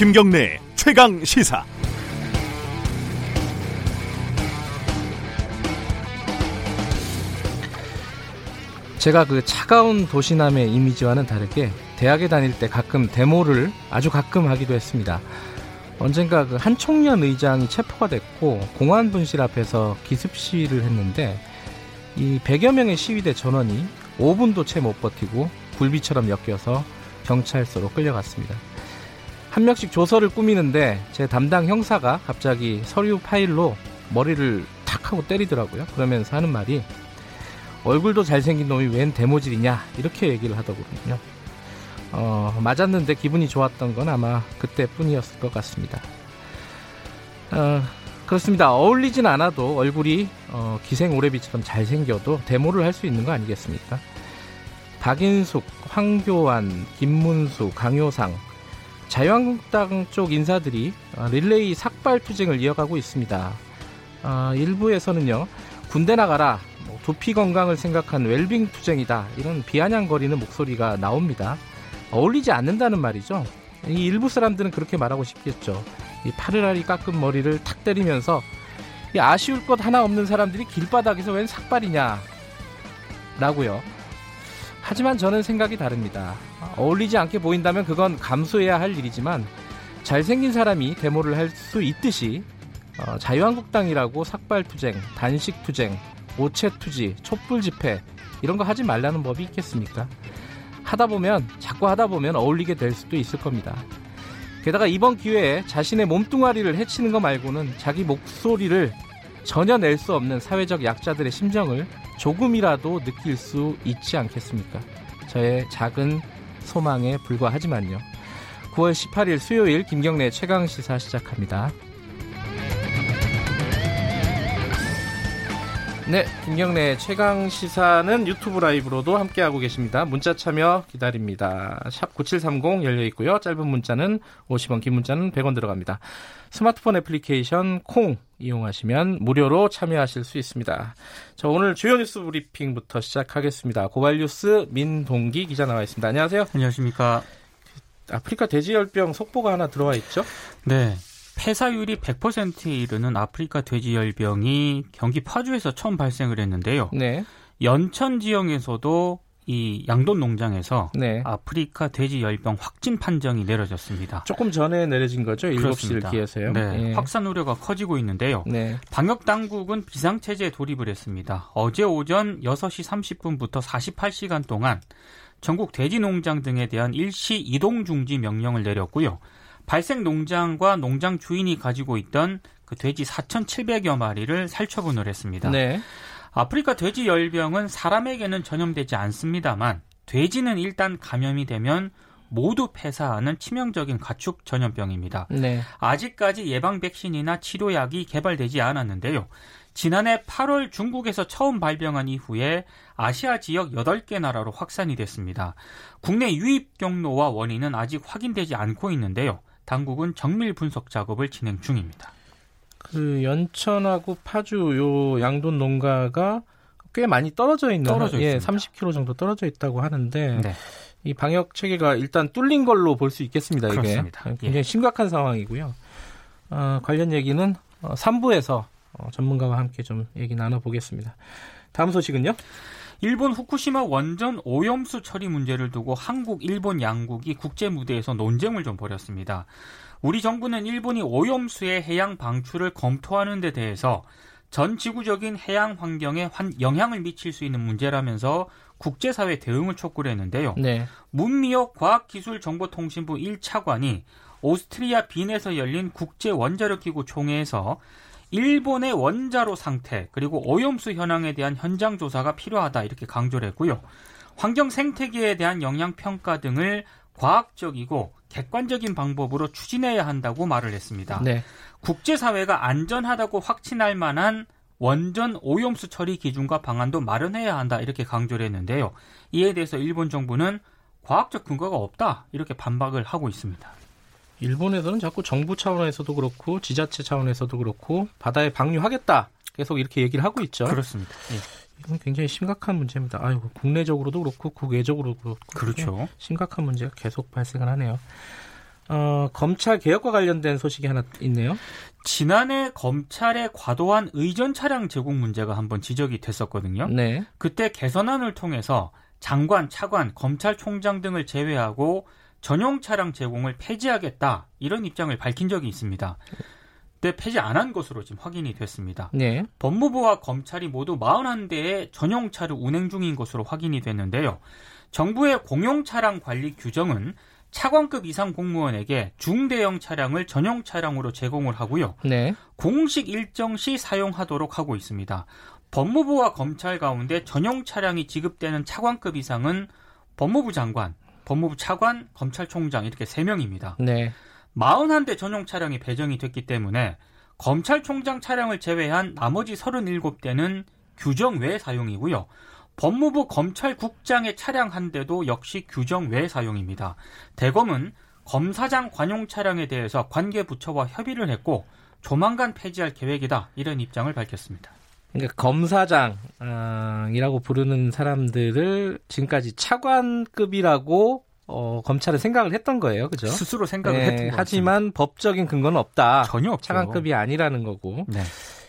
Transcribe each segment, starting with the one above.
김경래 최강 시사. 제가 그 차가운 도시남의 이미지와는 다르게 대학에 다닐 때 가끔 데모를 아주 가끔 하기도 했습니다. 언젠가 그한 청년 의장이 체포가 됐고 공안 분실 앞에서 기습 시위를 했는데 이 100여 명의 시위대 전원이 5분도 채 못 버티고 굴비처럼 엮여서 경찰서로 끌려갔습니다. 한 명씩 조서를 꾸미는데 제 담당 형사가 갑자기 서류 파일로 머리를 탁 하고 때리더라고요. 그러면서 하는 말이 얼굴도 잘생긴 놈이 웬 대모질이냐 이렇게 얘기를 하더군요. 어, 맞았는데 기분이 좋았던 건 아마 그때뿐이었을 것 같습니다. 어, 그렇습니다. 어울리진 않아도 얼굴이 어, 기생 오래비처럼 잘생겨도 데모를 할 수 있는 거 아니겠습니까? 박인숙, 황교안, 김문수, 강효상 자유한국당 쪽 인사들이 어, 릴레이 삭발 투쟁을 이어가고 있습니다. 어, 일부에서는요 군대 나가라 뭐 두피 건강을 생각한 웰빙 투쟁이다 이런 비아냥거리는 목소리가 나옵니다. 어울리지 않는다는 말이죠. 이 일부 사람들은 그렇게 말하고 싶겠죠. 이 파르라리 깎은 머리를 탁 때리면서 아쉬울 것 하나 없는 사람들이 길바닥에서 웬 삭발이냐 라고요. 하지만 저는 생각이 다릅니다. 어울리지 않게 보인다면 그건 감수해야 할 일이지만 잘생긴 사람이 데모를 할 수 있듯이 어, 자유한국당이라고 삭발투쟁, 단식투쟁, 오체투지, 촛불집회 이런 거 하지 말라는 법이 있겠습니까? 하다 보면 자꾸 하다 보면 어울리게 될 수도 있을 겁니다. 게다가 이번 기회에 자신의 몸뚱아리를 해치는 것 말고는 자기 목소리를 전혀 낼 수 없는 사회적 약자들의 심정을 조금이라도 느낄 수 있지 않겠습니까? 저의 작은 소망에 불과하지만요. 9월 18일 수요일 김경래 최강 시사 시작합니다. 네, 김경래 최강 시사는 유튜브 라이브로도 함께하고 계십니다. 문자 참여 기다립니다. 샵 9730 열려 있고요. 짧은 문자는 50원, 긴 문자는 100원 들어갑니다. 스마트폰 애플리케이션 콩 이용하시면 무료로 참여하실 수 있습니다. 자, 오늘 주요 뉴스 브리핑부터 시작하겠습니다. 고발 뉴스 민동기 기자 나와 있습니다. 안녕하세요. 안녕하십니까. 아프리카 돼지열병 속보가 하나 들어와 있죠? 네. 폐사율이 100%에 이르는 아프리카 돼지열병이 경기 파주에서 처음 발생을 했는데요. 네. 연천 지역에서도 이 양돈 농장에서 네. 아프리카 돼지 열병 확진 판정이 내려졌습니다. 조금 전에 내려진 거죠? 7시를 기해서요. 네. 예. 확산 우려가 커지고 있는데요. 네. 방역 당국은 비상 체제에 돌입을 했습니다. 어제 오전 6시 30분부터 48시간 동안 전국 돼지 농장 등에 대한 일시 이동 중지 명령을 내렸고요. 발생 농장과 농장 주인이 가지고 있던 그 돼지 4,700여 마리를 살처분을 했습니다. 네. 아프리카 돼지 열병은 사람에게는 전염되지 않습니다만 돼지는 일단 감염이 되면 모두 폐사하는 치명적인 가축 전염병입니다. 네. 아직까지 예방 백신이나 치료약이 개발되지 않았는데요. 지난해 8월 중국에서 처음 발병한 이후에 아시아 지역 8개 나라로 확산이 됐습니다. 국내 유입 경로와 원인은 아직 확인되지 않고 있는데요. 당국은 정밀 분석 작업을 진행 중입니다. 그 연천하고 파주 요 양돈 농가가 꽤 많이 떨어져 있는 떨어져 예, 30km 정도 떨어져 있다고 하는데 네. 이 방역 체계가 일단 뚫린 걸로 볼 수 있겠습니다. 이게 그렇습니다. 굉장히 예. 심각한 상황이고요. 어, 관련 얘기는 어, 3부에서 어, 전문가와 함께 좀 얘기 나눠보겠습니다. 다음 소식은요? 일본 후쿠시마 원전 오염수 처리 문제를 두고 한국, 일본 양국이 국제 무대에서 논쟁을 좀 벌였습니다. 우리 정부는 일본이 오염수의 해양 방출을 검토하는 데 대해서 전 지구적인 해양 환경에 영향을 미칠 수 있는 문제라면서 국제사회 대응을 촉구를 했는데요. 네. 문미역 과학기술정보통신부 1차관이 오스트리아 빈에서 열린 국제 원자력 기구 총회에서 일본의 원자로 상태 그리고 오염수 현황에 대한 현장 조사가 필요하다 이렇게 강조를 했고요. 환경 생태계에 대한 영향 평가 등을 과학적이고 객관적인 방법으로 추진해야 한다고 말을 했습니다. 네. 국제사회가 안전하다고 확신할 만한 원전 오염수 처리 기준과 방안도 마련해야 한다 이렇게 강조를 했는데요. 이에 대해서 일본 정부는 과학적 근거가 없다 이렇게 반박을 하고 있습니다. 일본에서는 자꾸 정부 차원에서도 그렇고 지자체 차원에서도 그렇고 바다에 방류하겠다 계속 이렇게 얘기를 하고 있죠. 그렇습니다. 예. 이건 굉장히 심각한 문제입니다. 아이고 국내적으로도 그렇고 국외적으로도 그렇고 그렇죠. 심각한 문제가 계속 발생을 하네요. 어, 검찰 개혁과 관련된 소식이 하나 있네요. 지난해 검찰의 과도한 의전 차량 제공 문제가 한번 지적이 됐었거든요. 네. 그때 개선안을 통해서 장관, 차관, 검찰총장 등을 제외하고 전용 차량 제공을 폐지하겠다 이런 입장을 밝힌 적이 있습니다. 근데 폐지 안 한 것으로 지금 확인이 됐습니다. 네. 법무부와 검찰이 모두 41대의 전용차를 운행 중인 것으로 확인이 됐는데요. 정부의 공용 차량 관리 규정은 차관급 이상 공무원에게 중대형 차량을 전용 차량으로 제공을 하고요. 네. 공식 일정 시 사용하도록 하고 있습니다. 법무부와 검찰 가운데 전용 차량이 지급되는 차관급 이상은 법무부 장관, 법무부 차관, 검찰총장 이렇게 3명입니다. 네. 41대 전용 차량이 배정이 됐기 때문에 검찰총장 차량을 제외한 나머지 37대는 규정 외 사용이고요. 법무부 검찰국장의 차량 한 대도 역시 규정 외 사용입니다. 대검은 검사장 관용 차량에 대해서 관계 부처와 협의를 했고 조만간 폐지할 계획이다 이런 입장을 밝혔습니다. 그러니까 검사장이라고 부르는 사람들을 지금까지 차관급이라고 어, 검찰은 생각을 했던 거예요, 그죠? 스스로 생각을 네, 했던 것 하지만 법적인 근거는 없다. 전혀 없죠. 차관급이 아니라는 거고 네.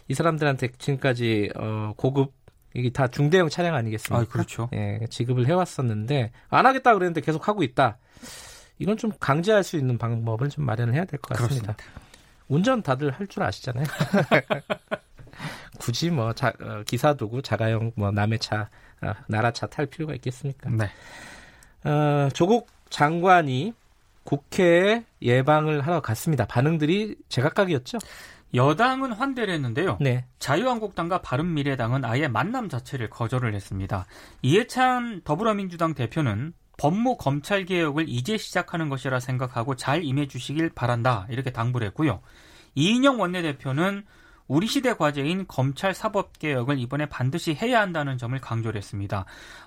이 사람들한테 지금까지 어, 고급 이게 다 중대형 차량 아니겠습니까? 아, 그렇죠. 예, 지급을 해왔었는데 안 하겠다 그랬는데 계속 하고 있다. 이건 좀 강제할 수 있는 방법을 좀 마련을 해야 될 것 같습니다. 그렇습니다. 운전 다들 할 줄 아시잖아요. 굳이 뭐 자, 어, 기사 두고 자가용 뭐 남의 차, 아, 나라 차 탈 필요가 있겠습니까? 네. 어, 조국 장관이 국회에 예방을 하러 갔습니다. 반응들이 제각각이었죠? 여당은 환대를 했는데요. 네. 자유한국당과 바른미래당은 아예 만남 자체를 거절을 했습니다. 이해찬 더불어민주당 대표는 법무 검찰 개혁을 이제 시작하는 것이라 생각하고 잘 임해 주시길 바란다 이렇게 당부를 했고요. 이인영 원내대표는 우리 시대 과제인 검찰 사법 개혁을 이번에 반드시 해야 한다는 점을 강조를 했습니다.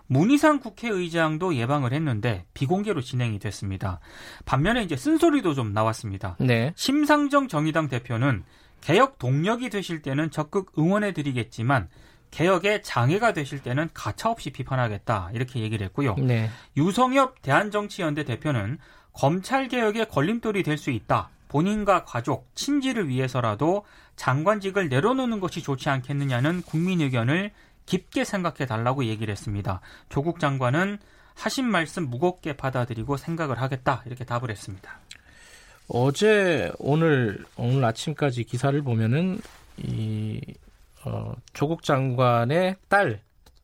문희상 국회의장도 예방을 했는데 비공개로 진행이 됐습니다. 반면에 이제 쓴소리도 좀 나왔습니다. 네. 심상정 정의당 대표는 개혁 동력이 되실 때는 적극 응원해 드리겠지만 개혁에 장애가 되실 때는 가차없이 비판하겠다 이렇게 얘기를 했고요. 네. 유성엽 대한정치연대 대표는 검찰 개혁에 걸림돌이 될 수 있다. 본인과 가족, 친지를 위해서라도 장관직을 내려놓는 것이 좋지 않겠느냐는 국민 의견을 깊게 생각해 달라고 얘기를 했습니다. 조국 장관은 하신 말씀 무겁게 받아들이고 생각을 하겠다 이렇게 답을 했습니다. 어제 오늘 오늘 아침까지 기사를 보면은 이 어, 조국 장관의 딸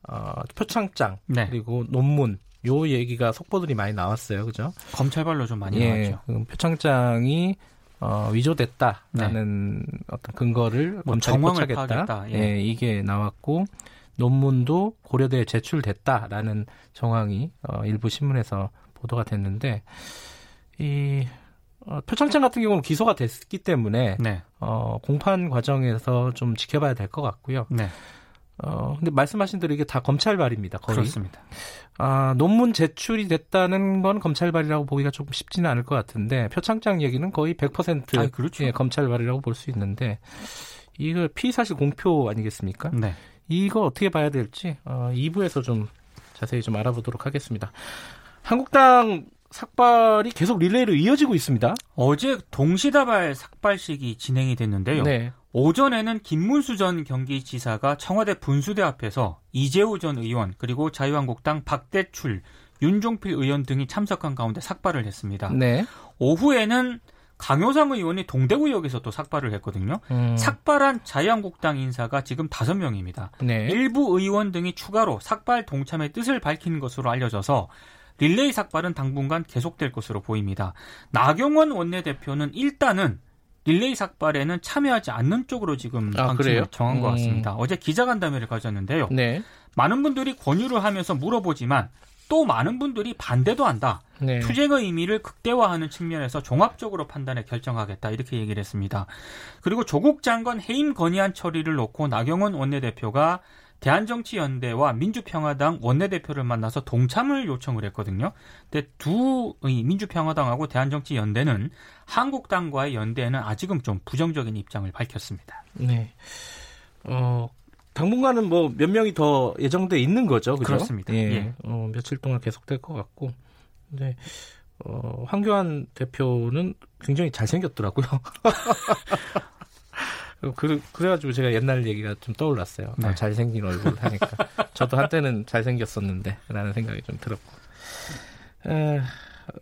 어, 표창장 네. 그리고 논문 요 얘기가 속보들이 많이 나왔어요, 그죠? 검찰발로 좀 많이 예, 나왔죠. 그 표창장이 어, 위조됐다라는 어떤 근거를 뭐 검찰이 정황을 포착했다. 예. 예, 이게 나왔고 논문도 고려대에 제출됐다라는 정황이 어, 일부 신문에서 보도가 됐는데 이 어, 표창장 같은 경우는 기소가 됐기 때문에 네. 어, 공판 과정에서 좀 지켜봐야 될 것 같고요. 네. 어, 근데 말씀하신 대로 이게 다 검찰발입니다. 거의. 그렇습니다. 아, 논문 제출이 됐다는 건 검찰발이라고 보기가 조금 쉽지는 않을 것 같은데 표창장 얘기는 거의 100% 아, 그렇죠. 예, 검찰발이라고 볼 수 있는데 이거 피의 사실 공표 아니겠습니까? 네. 이거 어떻게 봐야 될지 어, 2부에서 좀 자세히 좀 알아보도록 하겠습니다. 한국당 삭발이 계속 릴레이로 이어지고 있습니다. 어제 동시다발 삭발식이 진행이 됐는데요. 네. 오전에는 김문수 전 경기지사가 청와대 분수대 앞에서 이재호 전 의원 그리고 자유한국당 박대출, 윤종필 의원 등이 참석한 가운데 삭발을 했습니다. 네. 오후에는 강효상 의원이 동대구역에서 또 삭발을 했거든요. 음, 삭발한 자유한국당 인사가 지금 다섯 명입니다. 네. 일부 의원 등이 추가로 삭발 동참의 뜻을 밝힌 것으로 알려져서 릴레이 삭발은 당분간 계속될 것으로 보입니다. 나경원 원내대표는 일단은 릴레이 삭발에는 참여하지 않는 쪽으로 지금 아, 방침을? 정한 것 음. 같습니다. 어제 기자간담회를 가졌는데요. 네. 많은 분들이 권유를 하면서 물어보지만 또 많은 분들이 반대도 한다. 네. 투쟁의 의미를 극대화하는 측면에서 종합적으로 판단해 결정하겠다 이렇게 얘기를 했습니다. 그리고 조국 장관 해임 건의안 처리를 놓고 나경원 원내대표가 대한정치연대와 민주평화당 원내대표를 만나서 동참을 요청을 했거든요. 근데 두이 민주평화당하고 대한정치연대는 한국당과의 연대에는 아직은 좀 부정적인 입장을 밝혔습니다. 네. 어, 당분간은 뭐 몇 명이 더 예정돼 있는 거죠. 그죠? 그렇습니다. 예. 예. 어, 며칠 동안 계속될 것 같고. 네. 어, 황교안 대표는 굉장히 잘생겼더라고요. 그, 그래가지고 제가 옛날 얘기가 좀 떠올랐어요. 네. 아, 잘생긴 얼굴 하니까. 저도 한때는 잘생겼었는데, 라는 생각이 좀 들었고. 에,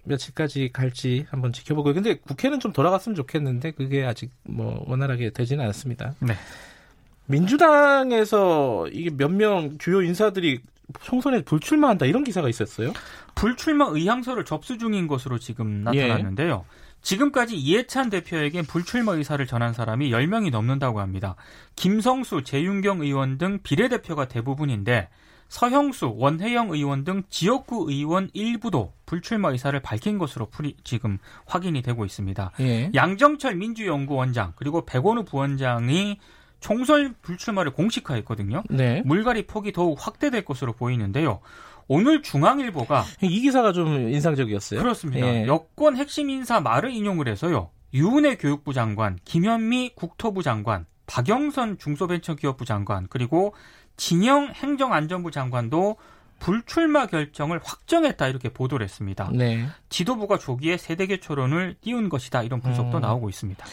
며칠까지 갈지 한번 지켜보고. 근데 국회는 좀 돌아갔으면 좋겠는데, 그게 아직 뭐, 원활하게 되지는 않습니다. 네. 민주당에서 이게 몇 명 주요 인사들이 총선에 불출마한다 이런 기사가 있었어요. 불출마 의향서를 접수 중인 것으로 지금 나타났는데요. 예. 지금까지 이해찬 대표에게 불출마 의사를 전한 사람이 10명이 넘는다고 합니다. 김성수, 재윤경 의원 등 비례대표가 대부분인데 서형수, 원혜영 의원 등 지역구 의원 일부도 불출마 의사를 밝힌 것으로 풀이, 지금 확인이 되고 있습니다. 예. 양정철 민주연구원장 그리고 백원우 부원장이 총선 불출마를 공식화했거든요. 네. 물갈이 폭이 더욱 확대될 것으로 보이는데요. 오늘 중앙일보가 이 기사가 좀 인상적이었어요. 그렇습니다. 예. 여권 핵심 인사 말을 인용을 해서요. 유은혜 교육부 장관, 김현미 국토부 장관, 박영선 중소벤처기업부 장관, 그리고 진영 행정안전부 장관도 불출마 결정을 확정했다 이렇게 보도를 했습니다. 네. 지도부가 조기에 세대교초론을 띄운 것이다 이런 분석도 음. 나오고 있습니다.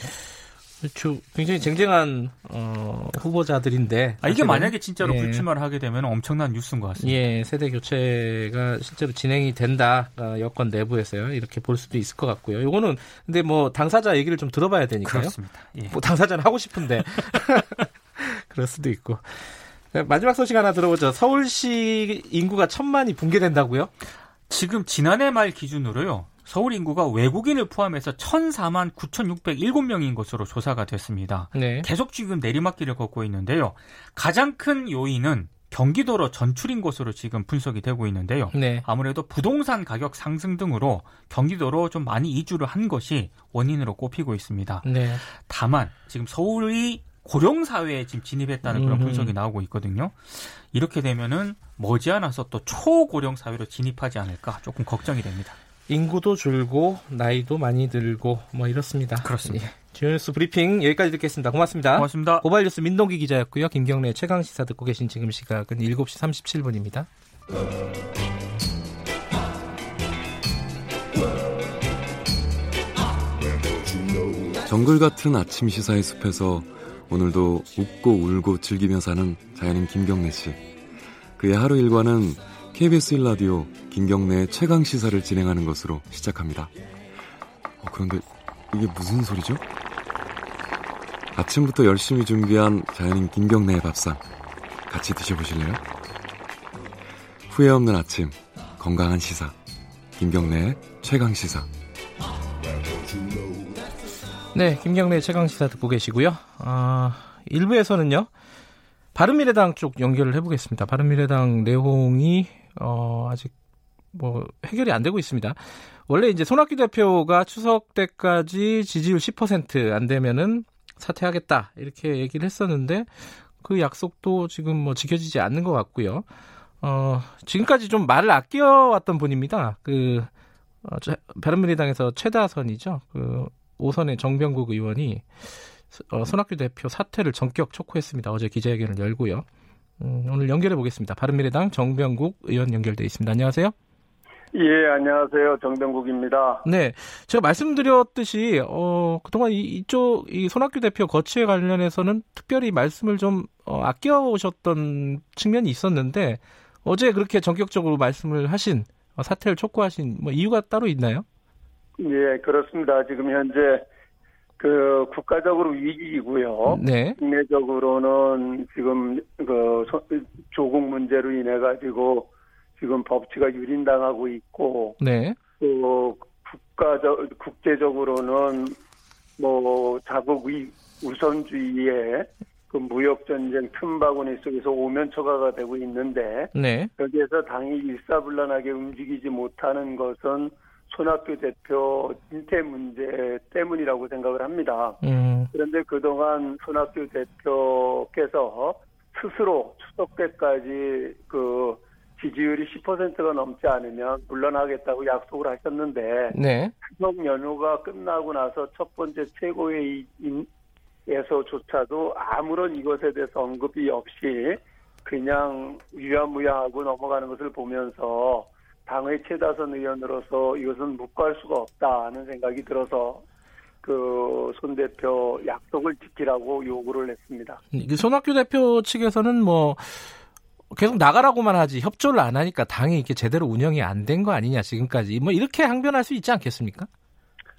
그렇죠. 굉장히 쟁쟁한 어, 후보자들인데 아, 이게 만약에 진짜로 예. 불출마를 하게 되면 엄청난 뉴스인 것 같습니다. 예, 세대 교체가 실제로 진행이 된다 어, 여권 내부에서요 이렇게 볼 수도 있을 것 같고요. 요거는 근데 뭐 당사자 얘기를 좀 들어봐야 되니까요. 그렇습니다. 예. 뭐 당사자는 하고 싶은데 그럴 수도 있고 네, 마지막 소식 하나 들어보죠. 서울시 인구가 천만이 붕괴된다고요? 지금 지난해 말 기준으로요. 서울 인구가 외국인을 포함해서 1,004만 9,607명인 것으로 조사가 됐습니다. 네. 계속 지금 내리막길을 걷고 있는데요. 가장 큰 요인은 경기도로 전출인 것으로 지금 분석이 되고 있는데요. 네. 아무래도 부동산 가격 상승 등으로 경기도로 좀 많이 이주를 한 것이 원인으로 꼽히고 있습니다. 네. 다만 지금 서울이 고령 사회에 지금 진입했다는 그런 분석이 나오고 있거든요. 이렇게 되면은 머지않아서 또 초고령 사회로 진입하지 않을까 조금 걱정이 됩니다. 인구도 줄고 나이도 많이 들고 뭐 이렇습니다. 그렇습니다. 예. 주뉴스 브리핑 여기까지 듣겠습니다. 고맙습니다. 고맙습니다. 고발뉴스 민동기 기자였고요. 김경래 최강 시사 듣고 계신 지금 시각은 7시 37분입니다. 정글 같은 아침 시사의 숲에서 오늘도 웃고 울고 즐기며 사는 자연인 김경래 씨. 그의 하루 일과는 KBS 1라디오 김경래의 최강 시사를 진행하는 것으로 시작합니다. 어, 그런데 이게 무슨 소리죠? 아침부터 열심히 준비한 자연인 김경래의 밥상 같이 드셔보실래요? 후회 없는 아침 건강한 시사 김경래의 최강 시사 네, 김경래 최강 시사 듣고 계시고요. 아, 1부에서는요. 바른미래당 쪽 연결을 해보겠습니다. 바른미래당 내용이 어, 아직 뭐 해결이 안 되고 있습니다. 원래 이제 손학규 대표가 추석 때까지 지지율 10%안 되면은 사퇴하겠다 이렇게 얘기를 했었는데 그 약속도 지금 뭐 지켜지지 않는 것 같고요. 어, 지금까지 좀 말을 아껴왔던 분입니다. 그 어, 바른미래당에서 최다선이죠. 그 5선의 정병국 의원이 어, 손학규 대표 사퇴를 전격 촉구했습니다. 어제 기자회견을 열고요. 음, 오늘 연결해 보겠습니다. 바른미래당 정병국 의원 연결돼 있습니다. 안녕하세요. 예, 안녕하세요. 정병국입니다. 네. 제가 말씀드렸듯이, 어, 그동안 이, 이쪽, 이 손학규 대표 거취에 관련해서는 특별히 말씀을 좀, 어, 아껴오셨던 측면이 있었는데, 어제 그렇게 전격적으로 말씀을 하신, 어, 사퇴를 촉구하신, 뭐, 이유가 따로 있나요? 예, 그렇습니다. 지금 현재 그 국가적으로 위기이고요. 네. 국내적으로는 지금 그 조국 문제로 인해 가지고 지금 법치가 유린당하고 있고 네. 또 국가적 국제적으로는 뭐 자국 의 우선주의에 그 무역 전쟁 틈바구니 속에서 오면초가가 되고 있는데 네. 여기에서 당이 일사불란하게 움직이지 못하는 것은 손학규 대표 인태 문제 때문이라고 생각을 합니다. 음. 그런데 그동안 손학규 대표께서 스스로 추석 때까지 그 지지율이 10%가 넘지 않으면 물러나겠다고 약속을 하셨는데 네. 추석 연휴가 끝나고 나서 첫 번째 최고회의에서조차도 아무런 이것에 대해서 언급이 없이 그냥 유야무야하고 넘어가는 것을 보면서 당의 최다선 의원으로서 이것은 묵과할 수가 없다는 생각이 들어서 그손 대표 약속을 지키라고 요구를 했습니다. 손학규 대표 측에서는 뭐 계속 나가라고만 하지 협조를 안 하니까 당이 이렇게 제대로 운영이 안 된 거 아니냐 지금까지 뭐 이렇게 항변할 수 있지 않겠습니까?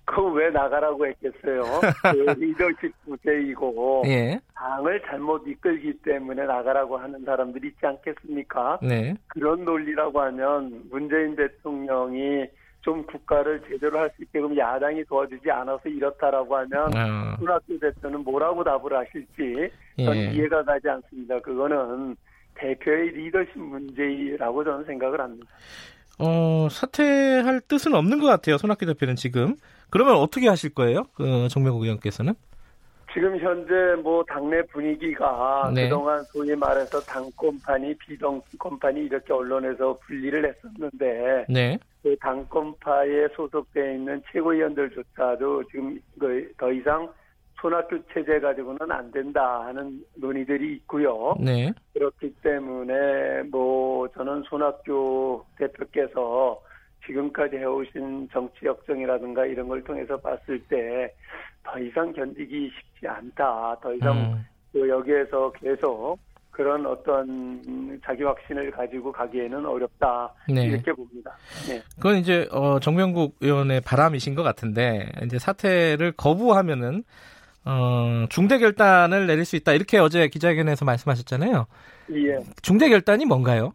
그왜 나가라고 했겠어요? 그 리더십 부재이고 예. 당을 잘못 이끌기 때문에 나가라고 하는 사람들이 있지 않겠습니까? 네. 그런 논리라고 하면 문재인 대통령이 좀 국가를 제대로 할 수 있게끔 야당이 도와주지 않아서 이렇다라고 하면 어. 손학규 대표는 뭐라고 답을 하실지 전 예. 이해가 가지 않습니다. 그거는 대표의 리더십 문제라고 저는 생각을 합니다. 어, 사퇴할 뜻은 없는 것 같아요. 손학규 대표는 지금. 그러면 어떻게 하실 거예요? 그 정명국 의원께서는? 지금 현재 뭐 당내 분위기가 네. 그동안 소위 말해서 당권판이 비당권판이 이렇게 언론에서 분리를 했었는데 네. 그 당권파에 소속되어 있는 최고위원들조차도 지금 그더 이상 손학규 체제 가지고는 안 된다 하는 논의들이 있고요. 네. 그렇기 때문에 뭐 저는 손학규 대표께서 지금까지 해오신 정치 역정이라든가 이런 걸 통해서 봤을 때 더 이상 견디기 쉽지 않다. 더 이상 음. 그 여기에서 계속 그런 어떤 자기 확신을 가지고 가기에는 어렵다 네. 이렇게 봅니다. 네. 그건 이제 어, 정명국 의원의 바람이신 것 같은데 이제 사퇴를 거부하면은 어, 중대 결단을 내릴 수 있다 이렇게 어제 기자회견에서 말씀하셨잖아요. 예. 중대 결단이 뭔가요?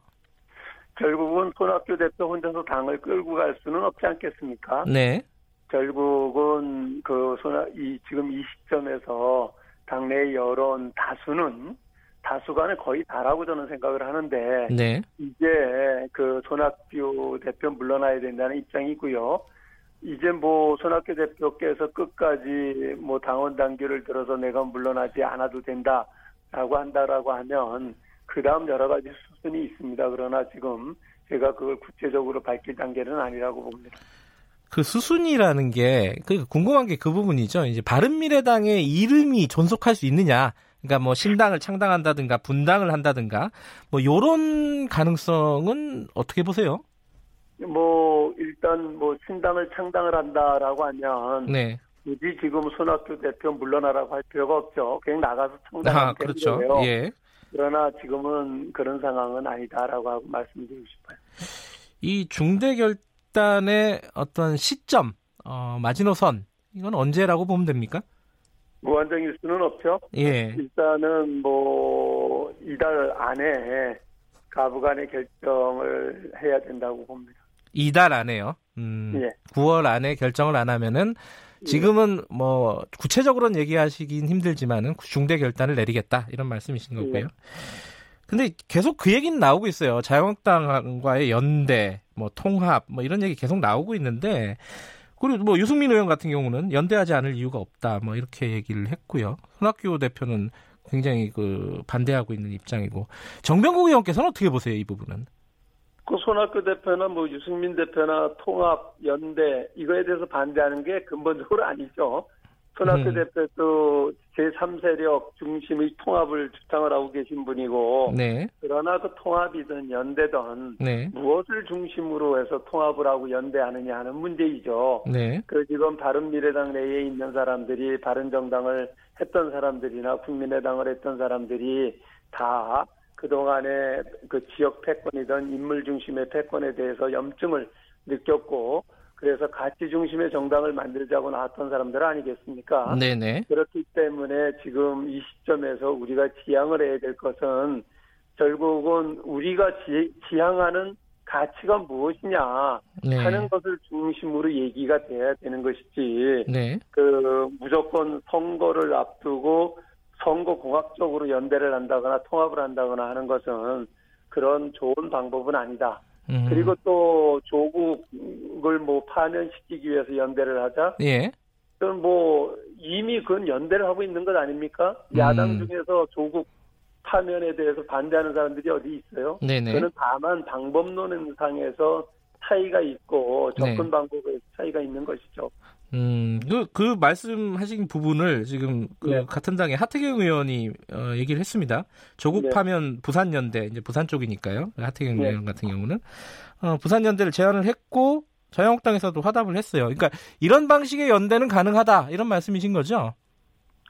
결국은 손학규 대표 혼자서 당을 끌고 갈 수는 없지 않겠습니까? 네. 결국은 그 손아 이 지금 이 시점에서 당내 여론 다수는 다수간에 거의 다라고 저는 생각을 하는데 네. 이제 그 손학규 대표 물러나야 된다는 입장이고요. 이제 뭐 손학규 대표께서 끝까지 뭐 당원 당규를 들어서 내가 물러나지 않아도 된다라고 한다라고 하면 그 다음 여러 가지 수순이 있습니다. 그러나 지금 제가 그걸 구체적으로 밝힐 단계는 아니라고 봅니다. 그 수순이라는 게, 그 궁금한 게 그 부분이죠. 이제 바른 미래당의 이름이 존속할 수 있느냐. 그러니까 뭐 신당을 창당한다든가 분당을 한다든가 뭐 요런 가능성은 어떻게 보세요? 뭐 일단 뭐 신당을 창당을 한다라고 하면 네. 굳이 지금 손학규 대표 물러나라고 할 필요가 없죠. 그냥 나가서 창당하면 아, 그렇죠. 되는. 예. 그러나 지금은 그런 상황은 아니다라고 말씀드리고 싶어요. 이 중대 결단의 어떤 시점, 어, 마지노선 이건 언제라고 보면 됩니까? 무한정일 수는 없죠. 예. 일단은 뭐 이달 안에 가부간의 결정을 해야 된다고 봅니다. 이달 안에요. 음, 예. 9월 안에 결정을 안 하면은 지금은 뭐 구체적으로는 얘기하시긴 힘들지만은 중대 결단을 내리겠다 이런 말씀이신 거고요. 예. 근데 계속 그 얘기는 나오고 있어요. 자유한국당과의 연대, 뭐 통합, 뭐 이런 얘기 계속 나오고 있는데 그리고 뭐 유승민 의원 같은 경우는 연대하지 않을 이유가 없다, 뭐 이렇게 얘기를 했고요. 손학규 대표는 굉장히 그 반대하고 있는 입장이고 정병국 의원께서는 어떻게 보세요 이 부분은? 그 손학규 대표나 뭐 유승민 대표나 통합 연대 이거에 대해서 반대하는 게 근본적으로 아니죠. 손학규 음. 대표도 제3세력 중심의 통합을 주장을 하고 계신 분이고 네. 그러나 그 통합이든 연대든 네. 무엇을 중심으로 해서 통합을 하고 연대하느냐 하는 문제이죠. 네. 그 지금 바른미래당 내에 있는 사람들이 바른정당을 했던 사람들이나 국민의당을 했던 사람들이 다 그동안에 그 지역 패권이든 인물 중심의 패권에 대해서 염증을 느꼈고 그래서 가치 중심의 정당을 만들자고 나왔던 사람들 아니겠습니까? 네네. 그렇기 때문에 지금 이 시점에서 우리가 지향을 해야 될 것은 결국은 우리가 지, 지향하는 가치가 무엇이냐 네. 하는 것을 중심으로 얘기가 돼야 되는 것이지. 네. 그 무조건 선거를 앞두고 선거 공학적으로 연대를 한다거나 통합을 한다거나 하는 것은 그런 좋은 방법은 아니다. 음. 그리고 또 조국을 뭐 파면시키기 위해서 연대를 하자. 예. 그건 뭐 이미 그건 연대를 하고 있는 것 아닙니까? 음. 야당 중에서 조국 파면에 대해서 반대하는 사람들이 어디 있어요? 네네. 그는 다만 방법론상에서 차이가 있고 접근 네. 방법에 차이가 있는 것이죠. 음, 그, 그 말씀하신 부분을 지금 그 네. 같은 당의 하태경 의원이 어, 얘기를 했습니다. 조국파면 네. 부산연대, 이제 부산 쪽이니까요. 하태경 네. 의원 같은 경우는. 어, 부산연대를 제안을 했고, 자유한국당에서도 화답을 했어요. 그러니까 이런 방식의 연대는 가능하다, 이런 말씀이신 거죠?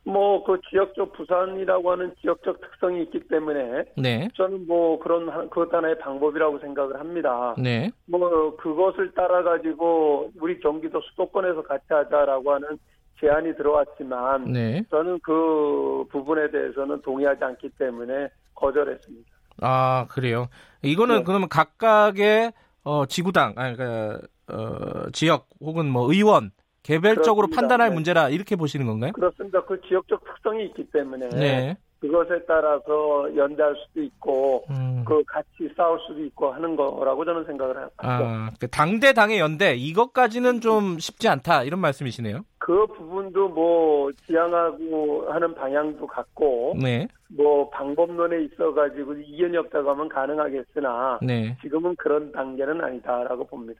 뭐 그 지역적 부산이라고 하는 지역적 특성이 있기 때문에 네. 저는 뭐 그런 그것 하나의 방법이라고 생각을 합니다. 네. 뭐 그것을 따라 가지고 우리 경기도 수도권에서 같이 하자라고 하는 제안이 들어왔지만 네. 저는 그 부분에 대해서는 동의하지 않기 때문에 거절했습니다. 아 그래요. 이거는 네. 그러면 각각의 어, 지구당, 아니, 그, 어, 지역 혹은 뭐 의원 개별적으로 그렇습니다. 판단할 네. 문제라 이렇게 보시는 건가요? 그렇습니다. 그 지역적 특성이 있기 때문에 네. 그것에 따라서 연대할 수도 있고 음. 그 같이 싸울 수도 있고 하는 거라고 저는 생각을 합니다. 아, 그 당대 당의 연대 이것까지는 좀 쉽지 않다 이런 말씀이시네요. 그 부분도 뭐 지향하고 하는 방향도 같고 네. 뭐 방법론에 있어 가지고 이견이 없다고 하면 가능하겠으나 네. 지금은 그런 단계는 아니다라고 봅니다.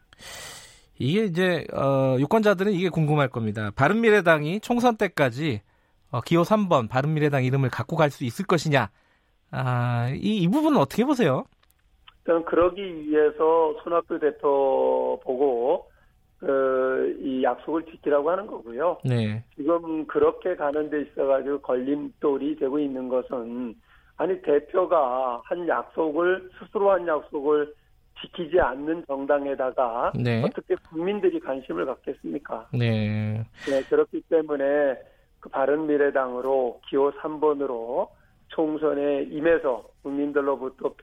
이게 이제 어, 유권자들은 이게 궁금할 겁니다. 바른미래당이 총선 때까지 어, 기호 3번 바른미래당 이름을 갖고 갈 수 있을 것이냐. 아, 이, 이 부분은 어떻게 보세요? 저는 그러기 위해서 손학규 대표 보고 그, 이 약속을 지키라고 하는 거고요. 네. 지금 그렇게 가는 데 있어가지고 걸림돌이 되고 있는 것은 아니 대표가 한 약속을 스스로 한 약속을 지키지 않는 정당에다가 네. 어떻게 국민들이 관심을 갖겠습니까? 네. 네 그렇기 때문에 그 바른 미래당으로 기호 3번으로 총선에 임해서 국민들로부터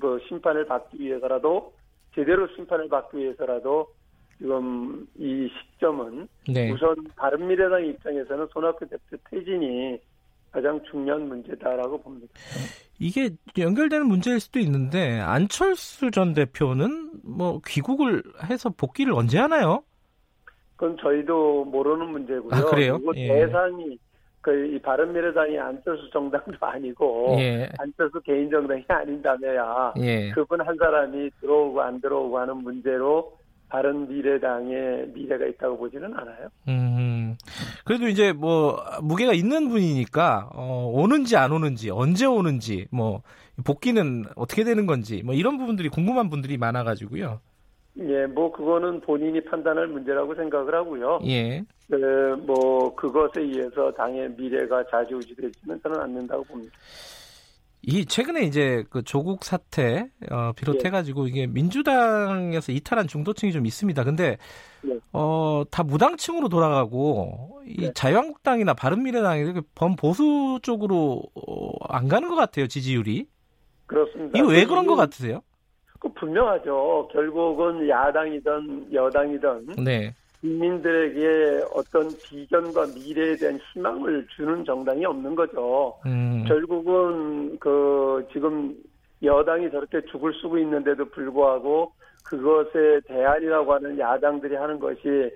그 심판을 받기 위해서라도 제대로 심판을 받기 위해서라도 지금 이 시점은 네. 우선 바른미래당 입장에서는 손학규 대표 퇴진이 가장 중요한 문제다라고 봅니다. 이게 연결되는 문제일 수도 있는데 안철수 전 대표는 뭐 귀국을 해서 복귀를 언제 하나요? 그건 저희도 모르는 문제고요. 아, 그래요? 예. 대상이 그이 바른미래당이 안철수 정당도 아니고 예. 안철수 개인 정당이 아닌다며야 예. 그분 한 사람이 들어오고 안 들어오고 하는 문제로 다른 미래당의 미래가 있다고 보지는 않아요. 음, 그래도 이제 뭐 무게가 있는 분이니까 어, 오는지 안 오는지 언제 오는지 뭐 복귀는 어떻게 되는 건지 뭐 이런 부분들이 궁금한 분들이 많아가지고요. 예, 뭐 그거는 본인이 판단할 문제라고 생각을 하고요. 예. 그, 뭐 그것에 의해서 당의 미래가 좌지우지되지는 저는 않는다고 봅니다. 이 최근에 이제 그 조국 사태 어, 비롯해가지고 이게 민주당에서 이탈한 중도층이 좀 있습니다. 근데 네. 어다 무당층으로 돌아가고 이 네. 자유한국당이나 바른미래당이 이렇게 범보수 쪽으로 어, 안 가는 것 같아요 지지율이. 그렇습니다. 이거 왜 그런 것 같으세요? 그 분명하죠. 결국은 야당이든 여당이든 네. 국민들에게 어떤 비전과 미래에 대한 희망을 주는 정당이 없는 거죠. 음. 결국은 그 지금 여당이 저렇게 죽을 쓰고 있는데도 불구하고 그것에 대안이라고 하는 야당들이 하는 것이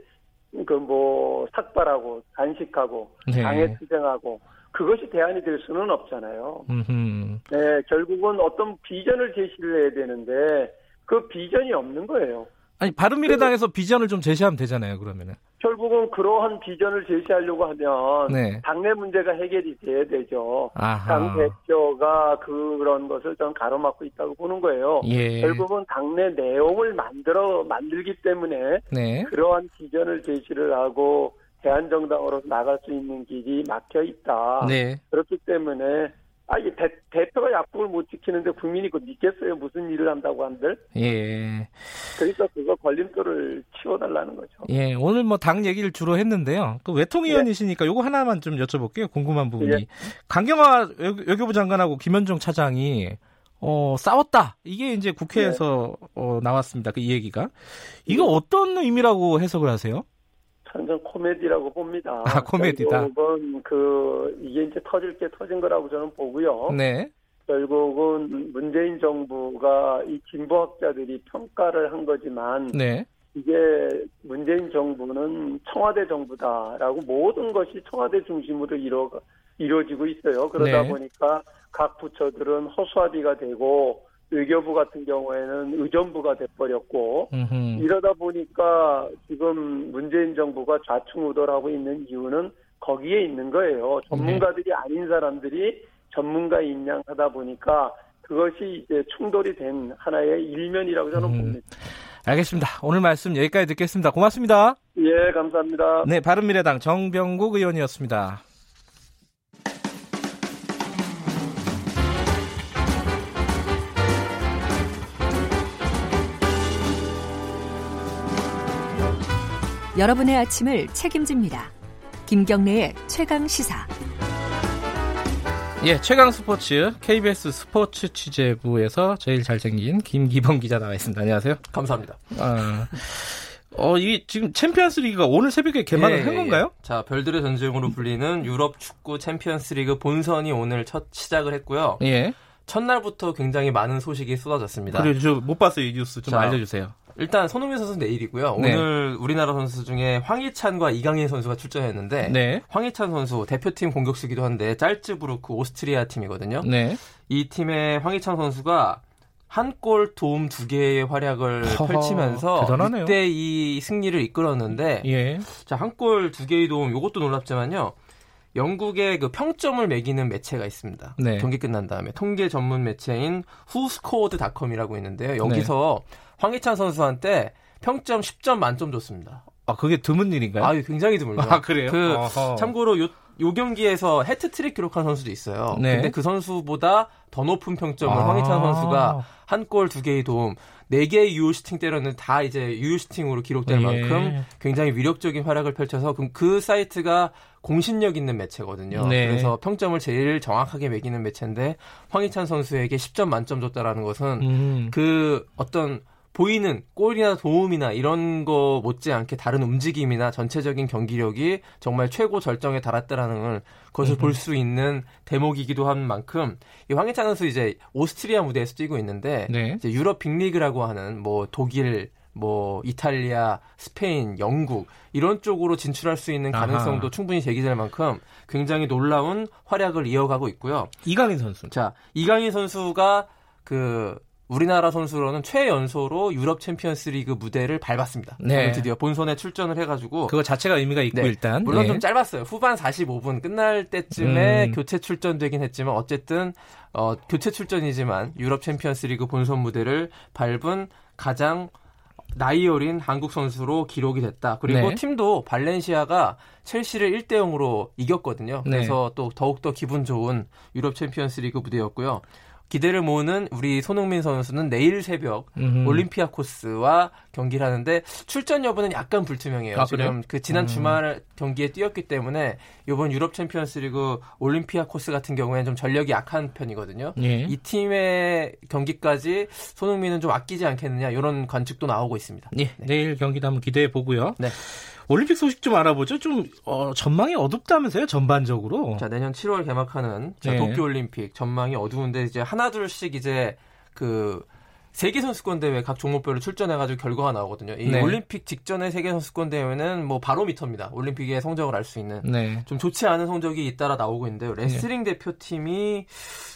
그 뭐 삭발하고 단식하고 네. 장애 투쟁하고 그것이 대안이 될 수는 없잖아요. 음흠. 네, 결국은 어떤 비전을 제시를 해야 되는데 그 비전이 없는 거예요. 아니 바른미래당에서 비전을 좀 제시하면 되잖아요. 그러면은 결국은 그러한 비전을 제시하려고 하면 네. 당내 문제가 해결이 돼야 되죠. 아하. 당 대표가 그런 것을 좀 가로막고 있다고 보는 거예요. 예. 결국은 당내 내용을 만들어 만들기 때문에 네. 그러한 비전을 제시를 하고 대한정당으로 나갈 수 있는 길이 막혀 있다. 네. 그렇기 때문에 아, 이 대, 대표가 약속을 못 지키는데 국민이 그 믿겠어요? 무슨 일을 한다고 한들? 예. 그러니까 그거 걸림돌을 치워달라는 거죠. 예, 오늘 뭐 당 얘기를 주로 했는데요. 그 외통위원이시니까 예. 요거 하나만 좀 여쭤볼게요. 궁금한 부분이. 예. 강경화 외교부 장관하고 김현종 차장이 어, 싸웠다. 이게 이제 국회에서 예. 어, 나왔습니다. 그이 얘기가. 이거 예. 어떤 의미라고 해석을 하세요? 완전 코미디라고 봅니다. 아, 코미디다. 결국은 그 이게 이제 터질 게 터진 거라고 저는 보고요. 네. 결국은 문재인 정부가 이 진보학자들이 평가를 한 거지만 네. 이게 문재인 정부는 청와대 정부다라고 모든 것이 청와대 중심으로 이루어 이루어지고 있어요. 그러다 네. 보니까 각 부처들은 허수아비가 되고 외교부 같은 경우에는 의전부가 돼버렸고 이러다 보니까 지금 문재인 정부가 좌충우돌하고 있는 이유는 거기에 있는 거예요. 전문가들이 아닌 사람들이 전문가 인양 하다 보니까 그것이 이제 충돌이 된 하나의 일면이라고 저는 음. 봅니다. 알겠습니다. 오늘 말씀 여기까지 듣겠습니다. 고맙습니다. 예, 감사합니다. 네, 바른미래당 정병국 의원이었습니다. 여러분의 아침을 책임집니다. 김경래의 최강 시사. 예, 최강 스포츠 KBS 스포츠 취재부에서 제일 잘생긴 김기범 기자 나와 있습니다. 안녕하세요. 감사합니다. 아, 어, 이 지금 챔피언스 리그가 오늘 새벽에 개막을 예, 한 건가요? 예. 자, 별들의 전쟁으로 불리는 유럽 축구 챔피언스 리그 본선이 오늘 첫 시작을 했고요. 예. 첫날부터 굉장히 많은 소식이 쏟아졌습니다. 그래, 저 못 봤어요, 이 뉴스. 좀 자, 알려주세요. 일단 손흥민 선수 내일이고요. 네. 오늘 우리나라 선수 중에 황희찬과 이강인 선수가 출전했는데 네. 황희찬 선수 대표팀 공격수기도 한데 짤츠부르크 오스트리아 팀이거든요. 네. 이 팀의 황희찬 선수가 한 골 도움 두 개의 활약을 허허, 펼치면서 대단하네요. 그때 이 승리를 이끌었는데 예. 자한 골 두 개의 도움 이것도 놀랍지만요. 영국의 그 평점을 매기는 매체가 있습니다. 네. 경기 끝난 다음에 통계 전문 매체인 후스코어드닷컴이라고 있는데요. 여기서 네. 황희찬 선수한테 평점 10점 만점 줬습니다. 아 그게 드문 일인가요? 아 굉장히 드물죠. 아 그래요? 그 어허. 참고로 요, 요 경기에서 해트트릭 기록한 선수도 있어요. 네. 근데 그 선수보다 더 높은 평점을 아. 황희찬 선수가 한 골 두 개의 도움 4개의 유효슈팅 때렸는데 다 이제 유효슈팅으로 기록될 예. 만큼 굉장히 위력적인 활약을 펼쳐서 그, 그 사이트가 공신력 있는 매체거든요. 네. 그래서 평점을 제일 정확하게 매기는 매체인데 황희찬 선수에게 10점 만점 줬다라는 것은 음. 그 어떤 보이는 골이나 도움이나 이런 거 못지않게 다른 움직임이나 전체적인 경기력이 정말 최고 절정에 달았다라는 것을 음. 볼수 있는 대목이기도 한 만큼 이 황희찬 선수 이제 오스트리아 무대에서 뛰고 있는데 네. 이제 유럽 빅리그라고 하는 뭐 독일 뭐 이탈리아, 스페인, 영국 이런 쪽으로 진출할 수 있는 가능성도 아하. 충분히 제기될 만큼 굉장히 놀라운 활약을 이어가고 있고요. 이강인 선수. 자, 이강인 선수가 그 우리나라 선수로는 최연소로 유럽 챔피언스 리그 무대를 밟았습니다. 네. 드디어 본선에 출전을 해가지고. 그거 자체가 의미가 있고, 네. 일단. 물론 네. 좀 짧았어요. 후반 45분 끝날 때쯤에 음. 교체 출전되긴 했지만, 어쨌든, 어, 교체 출전이지만 유럽 챔피언스 리그 본선 무대를 밟은 가장 나이 어린 한국 선수로 기록이 됐다. 그리고 네. 팀도 발렌시아가 첼시를 1대 0으로 이겼거든요. 네. 그래서 또 더욱더 기분 좋은 유럽 챔피언스 리그 무대였고요. 기대를 모으는 우리 손흥민 선수는 내일 새벽 음흠. 올림피아코스와 경기를 하는데 출전 여부는 약간 불투명해요. 아, 지금 그 지난 음. 주말 경기에 뛰었기 때문에 이번 유럽 챔피언스리그 올림피아코스 같은 경우에는 좀 전력이 약한 편이거든요. 예. 이 팀의 경기까지 손흥민은 좀 아끼지 않겠느냐 이런 관측도 나오고 있습니다. 예. 네. 내일 경기도 한번 기대해 보고요. 네. 올림픽 소식 좀 알아보죠. 좀 어, 전망이 어둡다면서요, 전반적으로. 자, 내년 7월 개막하는 자, 네. 도쿄 올림픽 전망이 어두운데 이제 하나 둘씩 이제 그 세계 선수권 대회 각 종목별로 출전해가지고 결과가 나오거든요. 이 네. 올림픽 직전의 세계 선수권 대회는 뭐 바로미터입니다. 올림픽의 성적을 알 수 있는 네. 좀 좋지 않은 성적이 잇따라 나오고 있는데요. 레슬링 네. 대표팀이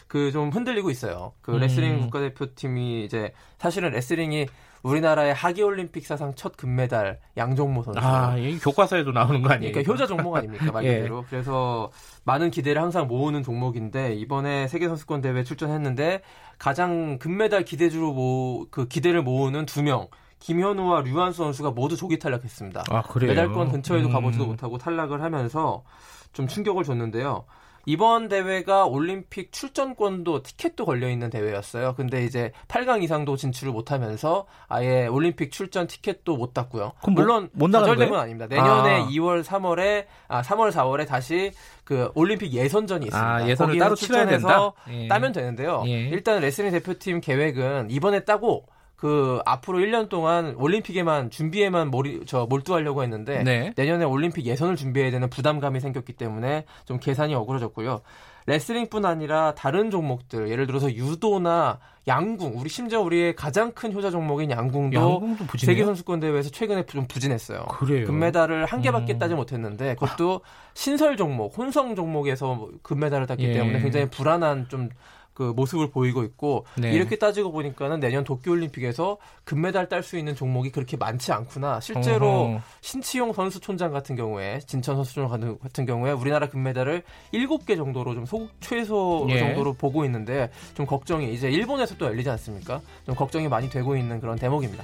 그 좀 흔들리고 있어요. 그 레슬링 음. 국가대표팀이 이제 사실은 레슬링이 우리나라의 하계 올림픽 사상 첫 금메달 양정모 선수. 아, 이 교과서에도 나오는 거 아니에요? 그러니까 효자 종목 아닙니까 말 그대로. 예. 그래서 많은 기대를 항상 모으는 종목인데 이번에 세계 선수권 대회 출전했는데 가장 금메달 기대주로 모, 그 기대를 모으는 두 명. 김현우와 류한수 선수가 모두 조기 탈락했습니다. 아, 그래요? 메달권 근처에도 음. 가보지도 못하고 탈락을 하면서 좀 충격을 줬는데요. 이번 대회가 올림픽 출전권도 티켓도 걸려 있는 대회였어요. 근데 이제 8강 이상도 진출을 못 하면서 아예 올림픽 출전 티켓도 못 땄고요. 물론 못, 못 거절된 건 아닙니다. 내년에 아. 2월, 3월에 아 3월, 4월에 다시 그 올림픽 예선전이 있습니다. 아, 예선을 따로 치러야 된다. 예. 따면 되는데요. 예. 일단 레슬링 대표팀 계획은 이번에 따고 그 앞으로 1년 동안 올림픽에만 준비에만 몰이, 저 몰두하려고 했는데 네. 내년에 올림픽 예선을 준비해야 되는 부담감이 생겼기 때문에 좀 계산이 어그러졌고요. 레슬링뿐 아니라 다른 종목들 예를 들어서 유도나 양궁 우리 심지어 우리의 가장 큰 효자 종목인 양궁도 세계 선수권 대회에서 최근에 좀 부진했어요. 그래요. 금메달을 한 개밖에 음. 따지 못했는데 그것도 신설 종목 혼성 종목에서 금메달을 땄기 예. 때문에 굉장히 불안한 좀 그 모습을 보이고 있고 네. 이렇게 따지고 보니까는 내년 도쿄올림픽에서 금메달 딸 수 있는 종목이 그렇게 많지 않구나. 실제로 어허. 신치용 선수 촌장 같은 경우에 진천 선수 촌장 같은 경우에 우리나라 금메달을 7개 정도로 좀 소, 최소 예. 정도로 보고 있는데 좀 걱정이 이제 일본에서 또 열리지 않습니까? 좀 걱정이 많이 되고 있는 그런 대목입니다.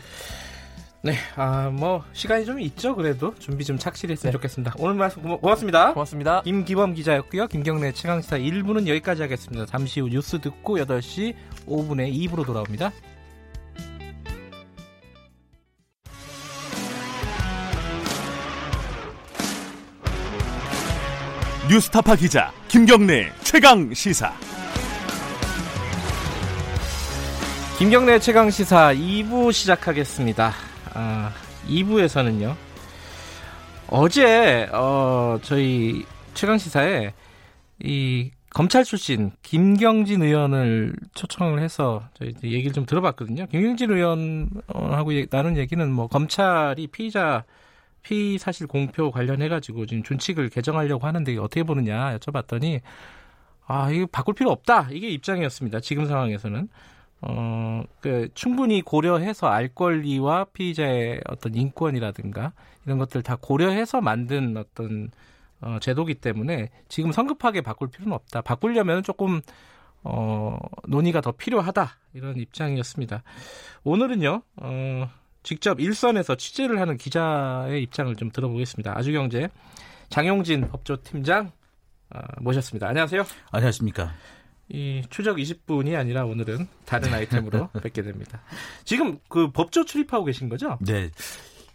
네, 아, 뭐, 시간이 좀 있죠, 그래도. 준비 좀 착실히 했으면 네. 좋겠습니다. 오늘 말씀 고마, 고맙습니다. 고맙습니다. 김기범 기자였고요. 김경래 최강시사 1부는 여기까지 하겠습니다. 잠시 후 뉴스 듣고 8시 5분에 2부로 돌아옵니다. 뉴스타파 기자 김경래 최강 시사. 김경래 최강 시사 2부 시작하겠습니다. 아, 2부에서는요. 어제 어, 저희 최강 시사에 이 검찰 출신 김경진 의원을 초청을 해서 저희 얘기를 좀 들어봤거든요. 김경진 의원하고 나눈 얘기는 뭐 검찰이 피의자 피의 사실 공표 관련해 가지고 지금 준칙을 개정하려고 하는데 어떻게 보느냐 여쭤봤더니 아 이거 바꿀 필요 없다 이게 입장이었습니다. 지금 상황에서는 어, 그 충분히 고려해서 알 권리와 피의자의 어떤 인권이라든가 이런 것들 다 고려해서 만든 어떤 어, 제도기 때문에 지금 성급하게 바꿀 필요는 없다. 바꾸려면 조금 어, 논의가 더 필요하다 이런 입장이었습니다. 오늘은요, 어, 직접 일선에서 취재를 하는 기자의 입장을 좀 들어보겠습니다. 아주경제 장용진 법조팀장 어, 모셨습니다. 안녕하세요. 안녕하십니까. 이 추적 20분이 아니라 오늘은 다른 아이템으로 뵙게 됩니다. 지금 그 법조 출입하고 계신 거죠? 네.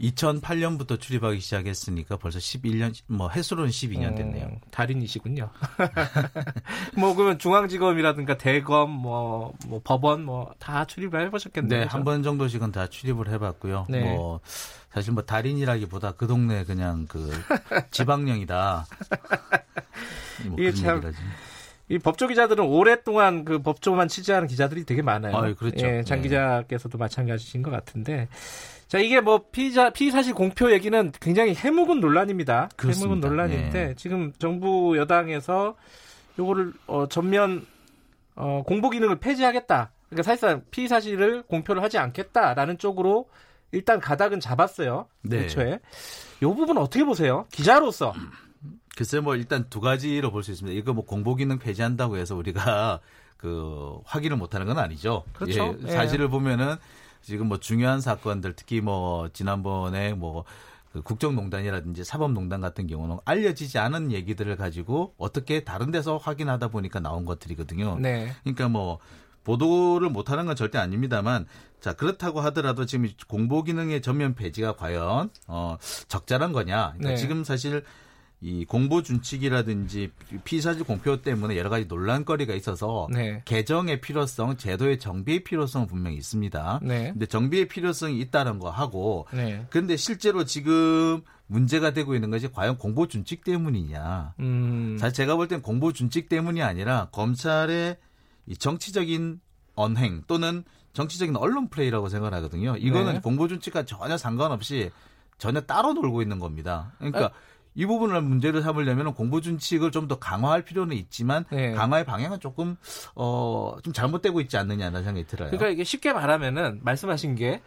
2008년부터 출입하기 시작했으니까 벌써 11년, 뭐 해수로는 12년 됐네요. 어, 달인이시군요. 뭐 그러면 중앙지검이라든가 대검, 뭐, 뭐 법원, 뭐 다 출입을 해보셨겠네요. 네, 한 번 정도씩은 다 출입을 해봤고요. 네. 뭐 사실 뭐 달인이라기보다 그 동네 그냥 그 지방령이다. 뭐 이게 참. 얘기라지. 이 법조 기자들은 오랫동안 그 법조만 취재하는 기자들이 되게 많아요. 아, 그렇죠. 예, 장 네. 기자께서도 마찬가지신 것 같은데. 자, 이게 뭐 피의자 피의 사실 공표 얘기는 굉장히 해묵은 논란입니다. 그렇습니다. 해묵은 논란인데 네. 지금 정부 여당에서 요거를 어, 전면 어, 공보 기능을 폐지하겠다. 그러니까 사실상 피의 사실을 공표를 하지 않겠다라는 쪽으로 일단 가닥은 잡았어요. 네. 애초에. 요 부분 어떻게 보세요? 기자로서. 글쎄 뭐 일단 두 가지로 볼 수 있습니다. 이거 뭐 공보 기능 폐지한다고 해서 우리가 그 확인을 못하는 건 아니죠. 그렇죠. 예, 사실을 예. 보면은 지금 뭐 중요한 사건들 특히 뭐 지난번에 뭐 그 국정농단이라든지 사법농단 같은 경우는 알려지지 않은 얘기들을 가지고 어떻게 다른 데서 확인하다 보니까 나온 것들이거든요. 네. 그러니까 뭐 보도를 못하는 건 절대 아닙니다만 자 그렇다고 하더라도 지금 공보 기능의 전면 폐지가 과연 어 적절한 거냐? 그러니까 네. 지금 사실 이 공보 준칙이라든지 피사실 공표 때문에 여러 가지 논란거리가 있어서 네. 개정의 필요성, 제도의 정비의 필요성은 분명히 있습니다. 네. 근데 정비의 필요성이 있다는 거 하고 네. 근데 실제로 지금 문제가 되고 있는 것이 과연 공보 준칙 때문이냐. 음. 사실 제가 볼 땐 공보 준칙 때문이 아니라 검찰의 이 정치적인 언행 또는 정치적인 언론 플레이라고 생각하거든요. 이거는 네. 공보 준칙과 전혀 상관없이 전혀 따로 놀고 있는 겁니다. 그러니까 아, 이 부분을 문제를 삼으려면 공보 준칙을 좀 더 강화할 필요는 있지만 네. 강화의 방향은 조금 어 좀 잘못되고 있지 않느냐는 생각이 들어요. 그러니까 이게 쉽게 말하면은 말씀하신 게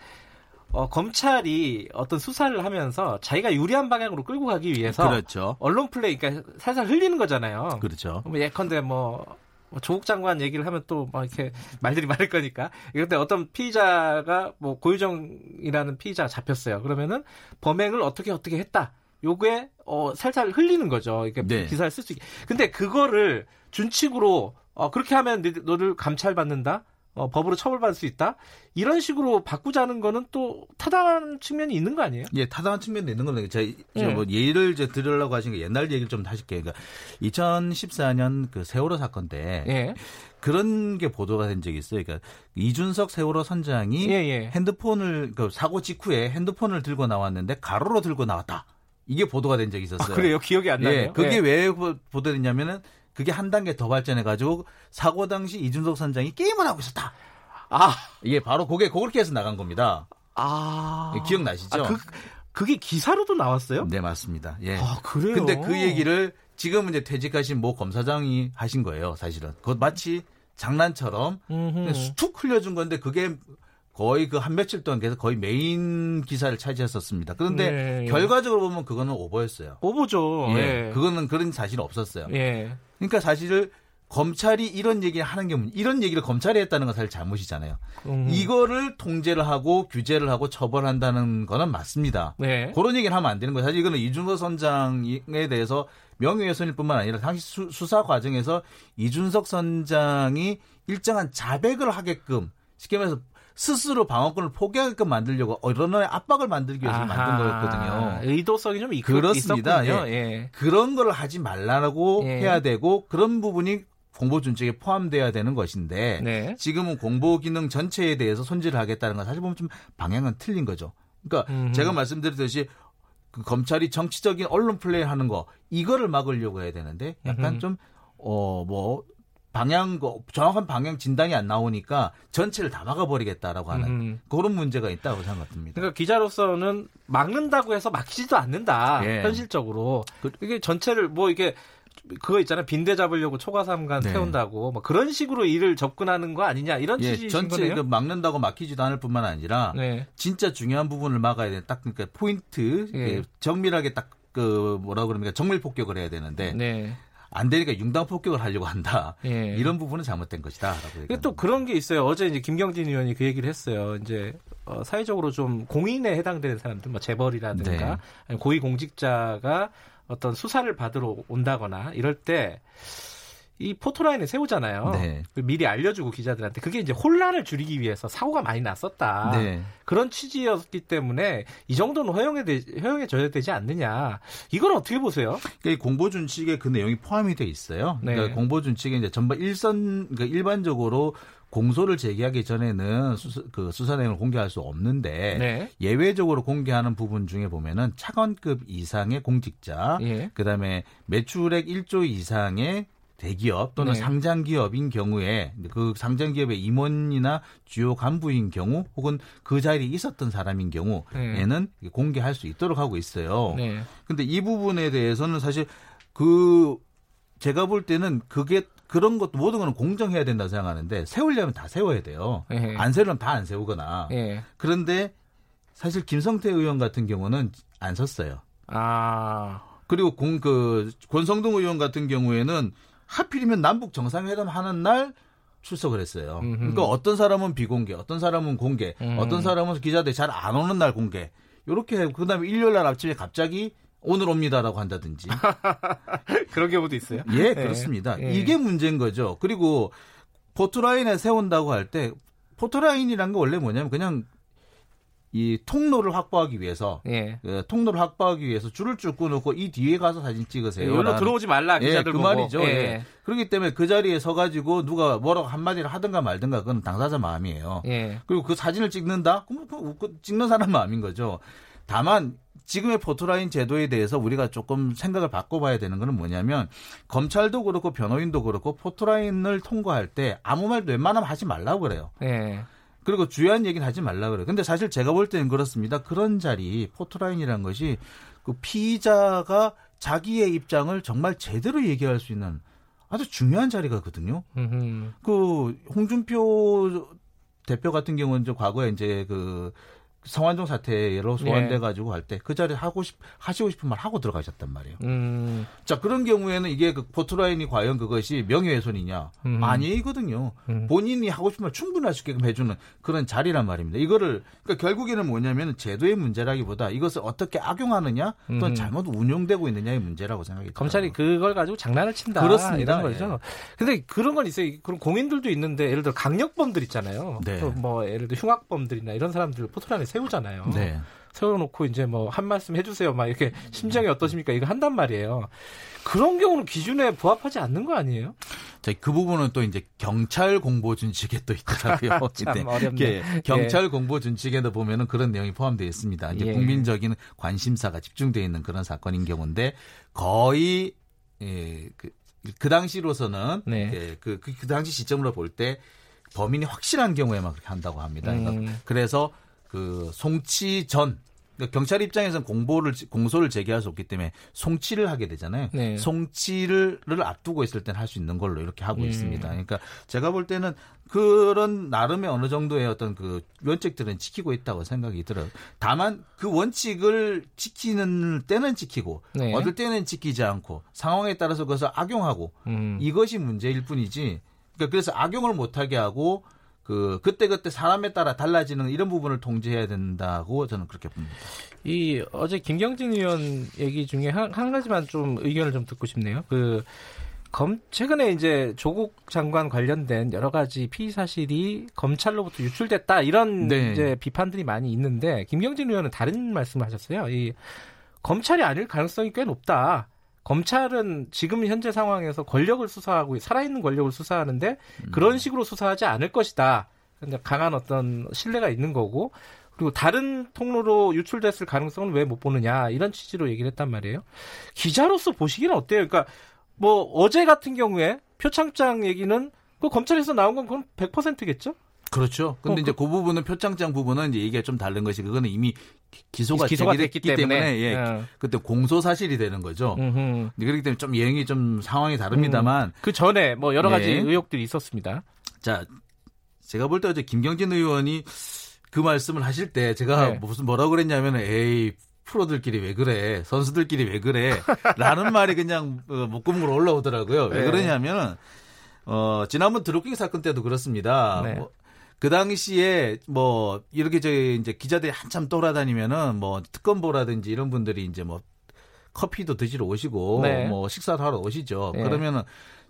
어, 검찰이 어떤 수사를 하면서 자기가 유리한 방향으로 끌고 가기 위해서 그렇죠. 언론 플레이 그러니까 살살 흘리는 거잖아요. 그렇죠. 뭐 예컨대 뭐, 뭐 조국 장관 얘기를 하면 또 막 이렇게 말들이 많을 거니까. 이런데 어떤 피의자가 뭐 고유정이라는 피의자가 잡혔어요. 그러면은 범행을 어떻게 어떻게 했다. 요게 어 살살 흘리는 거죠. 이렇게 네. 기사를 쓸 수 있게. 근데 그거를 준칙으로 어 그렇게 하면 너를 감찰받는다. 어, 법으로 처벌받을 수 있다. 이런 식으로 바꾸자는 거는 또 타당한 측면이 있는 거 아니에요? 예, 타당한 측면도 있는 건데 제가 예. 뭐 예를 이제 들으려고 하신 게 옛날 얘기를 좀 하실게요. 그러니까 2014년 그 세월호 사건 때 예. 그런 게 보도가 된 적이 있어요. 그러니까 이준석 세월호 선장이 예, 예. 핸드폰을 그 사고 직후에 핸드폰을 들고 나왔는데 가로로 들고 나왔다. 이게 보도가 된 적이 있었어요. 아, 그래요? 기억이 안 나요. 예, 그게 예. 왜 보도됐냐면은 그게 한 단계 더 발전해 가지고 사고 당시 이준석 선장이 게임을 하고 있었다. 아, 이게 바로 그게 그렇게 해서 나간 겁니다. 아, 예, 기억나시죠? 아, 그, 그게 기사로도 나왔어요? 네, 맞습니다. 예. 아, 그래요? 근데 그 얘기를 지금 이제 퇴직하신 모 검사장이 하신 거예요, 사실은. 그것 마치 장난처럼 툭 흘려준 건데 그게 거의 그 한 며칠 동안 계속 거의 메인 기사를 차지했었습니다. 그런데 네. 결과적으로 보면 그거는 오버였어요. 오버죠. 예. 예. 그거는 그런 사실은 없었어요. 예. 그러니까 사실을 검찰이 이런 얘기를 하는 게 이런 얘기를 검찰이 했다는 건 사실 잘못이잖아요. 음. 이거를 통제를 하고 규제를 하고 처벌한다는 거는 맞습니다. 네. 그런 얘기를 하면 안 되는 거예요. 사실 이거는 이준석 선장에 대해서 명예훼손일 뿐만 아니라 당시 수, 사 과정에서 이준석 선장이 일정한 자백을 하게끔 쉽게 말해서 스스로 방어권을 포기하게끔 만들려고 언론의 압박을 만들기 위해서 아하, 만든 거였거든요. 의도성이 좀 그렇습니다. 예. 예. 그런 걸 하지 말라고 예. 해야 되고 그런 부분이 공보 준칙에 포함돼야 되는 것인데 네. 지금은 공보 기능 전체에 대해서 손질을 하겠다는 건 사실 보면 좀 방향은 틀린 거죠. 그러니까 음 제가 말씀드렸듯이 그 검찰이 정치적인 언론 플레이 하는 거 이거를 막으려고 해야 되는데 약간 음 좀어 뭐 방향 정확한 방향 진단이 안 나오니까 전체를 다 막아버리겠다라고 하는 음. 그런 문제가 있다고 생각합니다. 그러니까 기자로서는 막는다고 해서 막히지도 않는다. 예. 현실적으로 그 이게 전체를 뭐 이게 그거 있잖아요. 빈대 잡으려고 초과삼간 네. 태운다고 뭐 그런 식으로 일을 접근하는 거 아니냐 이런 예, 취지신 전체 거네요. 그 막는다고 막히지도 않을 뿐만 아니라 네. 진짜 중요한 부분을 막아야 되는 딱 그러니까 포인트 예. 정밀하게 딱 그 뭐라 그럽니까 정밀 폭격을 해야 되는데 네. 안 되니까 융당 폭격을 하려고 한다. 예. 이런 부분은 잘못된 것이다라고. 또 그런 게 있어요. 어제 이제 김경진 의원이 그 얘기를 했어요. 이제 어, 사회적으로 좀 공인에 해당되는 사람들, 뭐 재벌이라든가 네. 고위 공직자가 어떤 수사를 받으러 온다거나 이럴 때 이 포토라인을 세우잖아요. 네. 그 미리 알려주고 기자들한테 그게 이제 혼란을 줄이기 위해서 사고가 많이 났었다. 네. 그런 취지였기 때문에 이 정도는 허용해 허용해줘야 되지 않느냐. 이걸 어떻게 보세요? 그러니까 공보 준칙에 그 내용이 포함이 돼 있어요. 네. 그러니까 공보 준칙에 이제 전반 일선 그러니까 일반적으로 공소를 제기하기 전에는 수사, 그 수사 내용을 공개할 수 없는데 네. 예외적으로 공개하는 부분 중에 보면은 차관급 이상의 공직자, 예. 그다음에 매출액 1조 이상의 대기업 또는 네. 상장 기업인 경우에 그 상장 기업의 임원이나 주요 간부인 경우 혹은 그 자리에 있었던 사람인 경우에는 네. 공개할 수 있도록 하고 있어요. 네. 근데 이 부분에 대해서는 사실 그 제가 볼 때는 그게 그런 것도 모든 거는 공정해야 된다고 생각하는데 세우려면 다 세워야 돼요. 예. 안 세우려면 다 안 세우거나. 예. 그런데 사실 김성태 의원 같은 경우는 안 섰어요. 아. 그리고 공, 그, 권성동 의원 같은 경우에는 하필이면 남북 정상회담 하는 날 출석을 했어요. 음흠. 그러니까 어떤 사람은 비공개, 어떤 사람은 공개, 음. 어떤 사람은 기자들 잘 안 오는 날 공개. 요렇게 그다음에 일요일 날 아침에 갑자기 오늘 옵니다라고 한다든지. 그런 경우도 있어요? 예, 네. 그렇습니다. 네. 이게 문제인 거죠. 그리고 포토라인에 세운다고 할 때 포토라인이란 게 원래 뭐냐면 그냥 이 통로를 확보하기 위해서 예. 그 통로를 확보하기 위해서 줄을 쭉 끊고 이 뒤에 가서 사진 찍으세요. 예, 여기로 들어오지 말라 예, 기자들 예, 그. 말이죠. 예. 예. 그렇기 때문에 그 자리에 서가지고 누가 뭐라고 한마디를 하든가 말든가 그건 당사자 마음이에요. 예. 그리고 그 사진을 찍는다? 그럼 그 찍는 사람 마음인 거죠. 다만 지금의 포토라인 제도에 대해서 우리가 조금 생각을 바꿔봐야 되는 거는 뭐냐면 검찰도 그렇고 변호인도 그렇고 포토라인을 통과할 때 아무 말도 웬만하면 하지 말라고 그래요. 예. 그리고 주요한 얘기는 하지 말라 그래요. 근데 사실 제가 볼 때는 그렇습니다. 그런 자리 포토라인이라는 것이 그 피의자가 자기의 입장을 정말 제대로 얘기할 수 있는 아주 중요한 자리가거든요. 그 홍준표 대표 같은 경우는 이제 과거에 이제 그 성완종 사태로 소환돼 가지고 할 때 그 자리에 하고 싶 하시고 싶은 말 하고 들어가셨단 말이에요. 음. 자 그런 경우에는 이게 그 포트라인이 과연 그것이 명예훼손이냐 음. 아니거든요. 음. 본인이 하고 싶은 말 충분히 할 수 있게끔 해주는 그런 자리란 말입니다. 이거를 그러니까 결국에는 뭐냐면 제도의 문제라기보다 이것을 어떻게 악용하느냐 또는 음. 잘못 운용되고 있느냐의 문제라고 생각이 검찰이 그걸 가지고 장난을 친다 그렇습니다. 이런 거죠. 예. 근데 그런 건 있어요. 그런 공인들도 있는데 예를 들어 강력범들 있잖아요. 네. 뭐 예를 들어 흉악범들이나 이런 사람들 포트라인에 세우잖아요. 네. 세워놓고 이제 뭐 한 말씀 해주세요. 막 이렇게 심정이 어떠십니까? 이거 한단 말이에요. 그런 경우는 기준에 부합하지 않는 거 아니에요? 자, 그 부분은 또 이제 경찰 공보 준칙에 또 있더라고요. 참 어렵네. 예, 경찰 예. 공보 준칙에도 보면은 그런 내용이 포함되어 있습니다. 이제 예. 국민적인 관심사가 집중되어 있는 그런 사건인 경우인데 거의 예, 그, 그 당시로서는 네. 예, 그, 그, 그 당시 시점으로 볼 때 범인이 확실한 경우에만 그렇게 한다고 합니다. 음. 그래서 그 송치 전 그러니까 경찰 입장에서는 공보를 공소를 제기할 수 없기 때문에 송치를 하게 되잖아요. 네. 송치를 앞두고 있을 때는 할수 있는 걸로 이렇게 하고 음. 있습니다. 그러니까 제가 볼 때는 그런 나름의 어느 정도의 어떤 그 원칙들은 지키고 있다고 생각이 들어요. 다만 그 원칙을 지키는 때는 지키고 네. 어떨 때는 지키지 않고 상황에 따라서 그것을 악용하고 음. 이것이 문제일 뿐이지. 그러니까 그래서 악용을 못하게 하고 그 그때 그때 사람에 따라 달라지는 이런 부분을 통제해야 된다고 저는 그렇게 봅니다. 이 어제 김경진 의원 얘기 중에 한, 한 가지만 좀 의견을 좀 듣고 싶네요. 그 검, 최근에 이제 조국 장관 관련된 여러 가지 피의 사실이 검찰로부터 유출됐다 이런 네. 이제 비판들이 많이 있는데 김경진 의원은 다른 말씀을 하셨어요. 이 검찰이 아닐 가능성이 꽤 높다. 검찰은 지금 현재 상황에서 권력을 수사하고 살아있는 권력을 수사하는데 음. 그런 식으로 수사하지 않을 것이다. 강한 어떤 신뢰가 있는 거고 그리고 다른 통로로 유출됐을 가능성은 왜 못 보느냐 이런 취지로 얘기를 했단 말이에요. 기자로서 보시기는 어때요? 그러니까 뭐 어제 같은 경우에 표창장 얘기는 그 검찰에서 나온 건 그건 100%겠죠? 그렇죠. 근데 어, 이제 그, 그 부분은 표창장 부분은 이제 얘기가 좀 다른 것이 그거는 이미 기소가, 기소가 됐기 때문에, 때문에 예, 예. 그때 공소 사실이 되는 거죠. 음흠. 그렇기 때문에 좀 예행이 좀 상황이 다릅니다만 음, 그 전에 뭐 여러 가지 예. 의혹들이 있었습니다. 자, 제가 볼 때 어제 김경진 의원이 그 말씀을 하실 때 제가 네. 무슨 뭐라고 그랬냐면 에이 프로들끼리 왜 그래 선수들끼리 왜 그래 라는 말이 그냥 어, 목구멍으로 올라오더라고요. 왜 네. 그러냐면 어 지난번 드루킹 사건 때도 그렇습니다. 네. 뭐, 그 당시에 뭐 이렇게 저희 이제 기자들이 한참 돌아다니면은 뭐 특검보라든지 이런 분들이 이제 뭐 커피도 드시러 오시고 네. 뭐 식사를 하러 오시죠. 네. 그러면은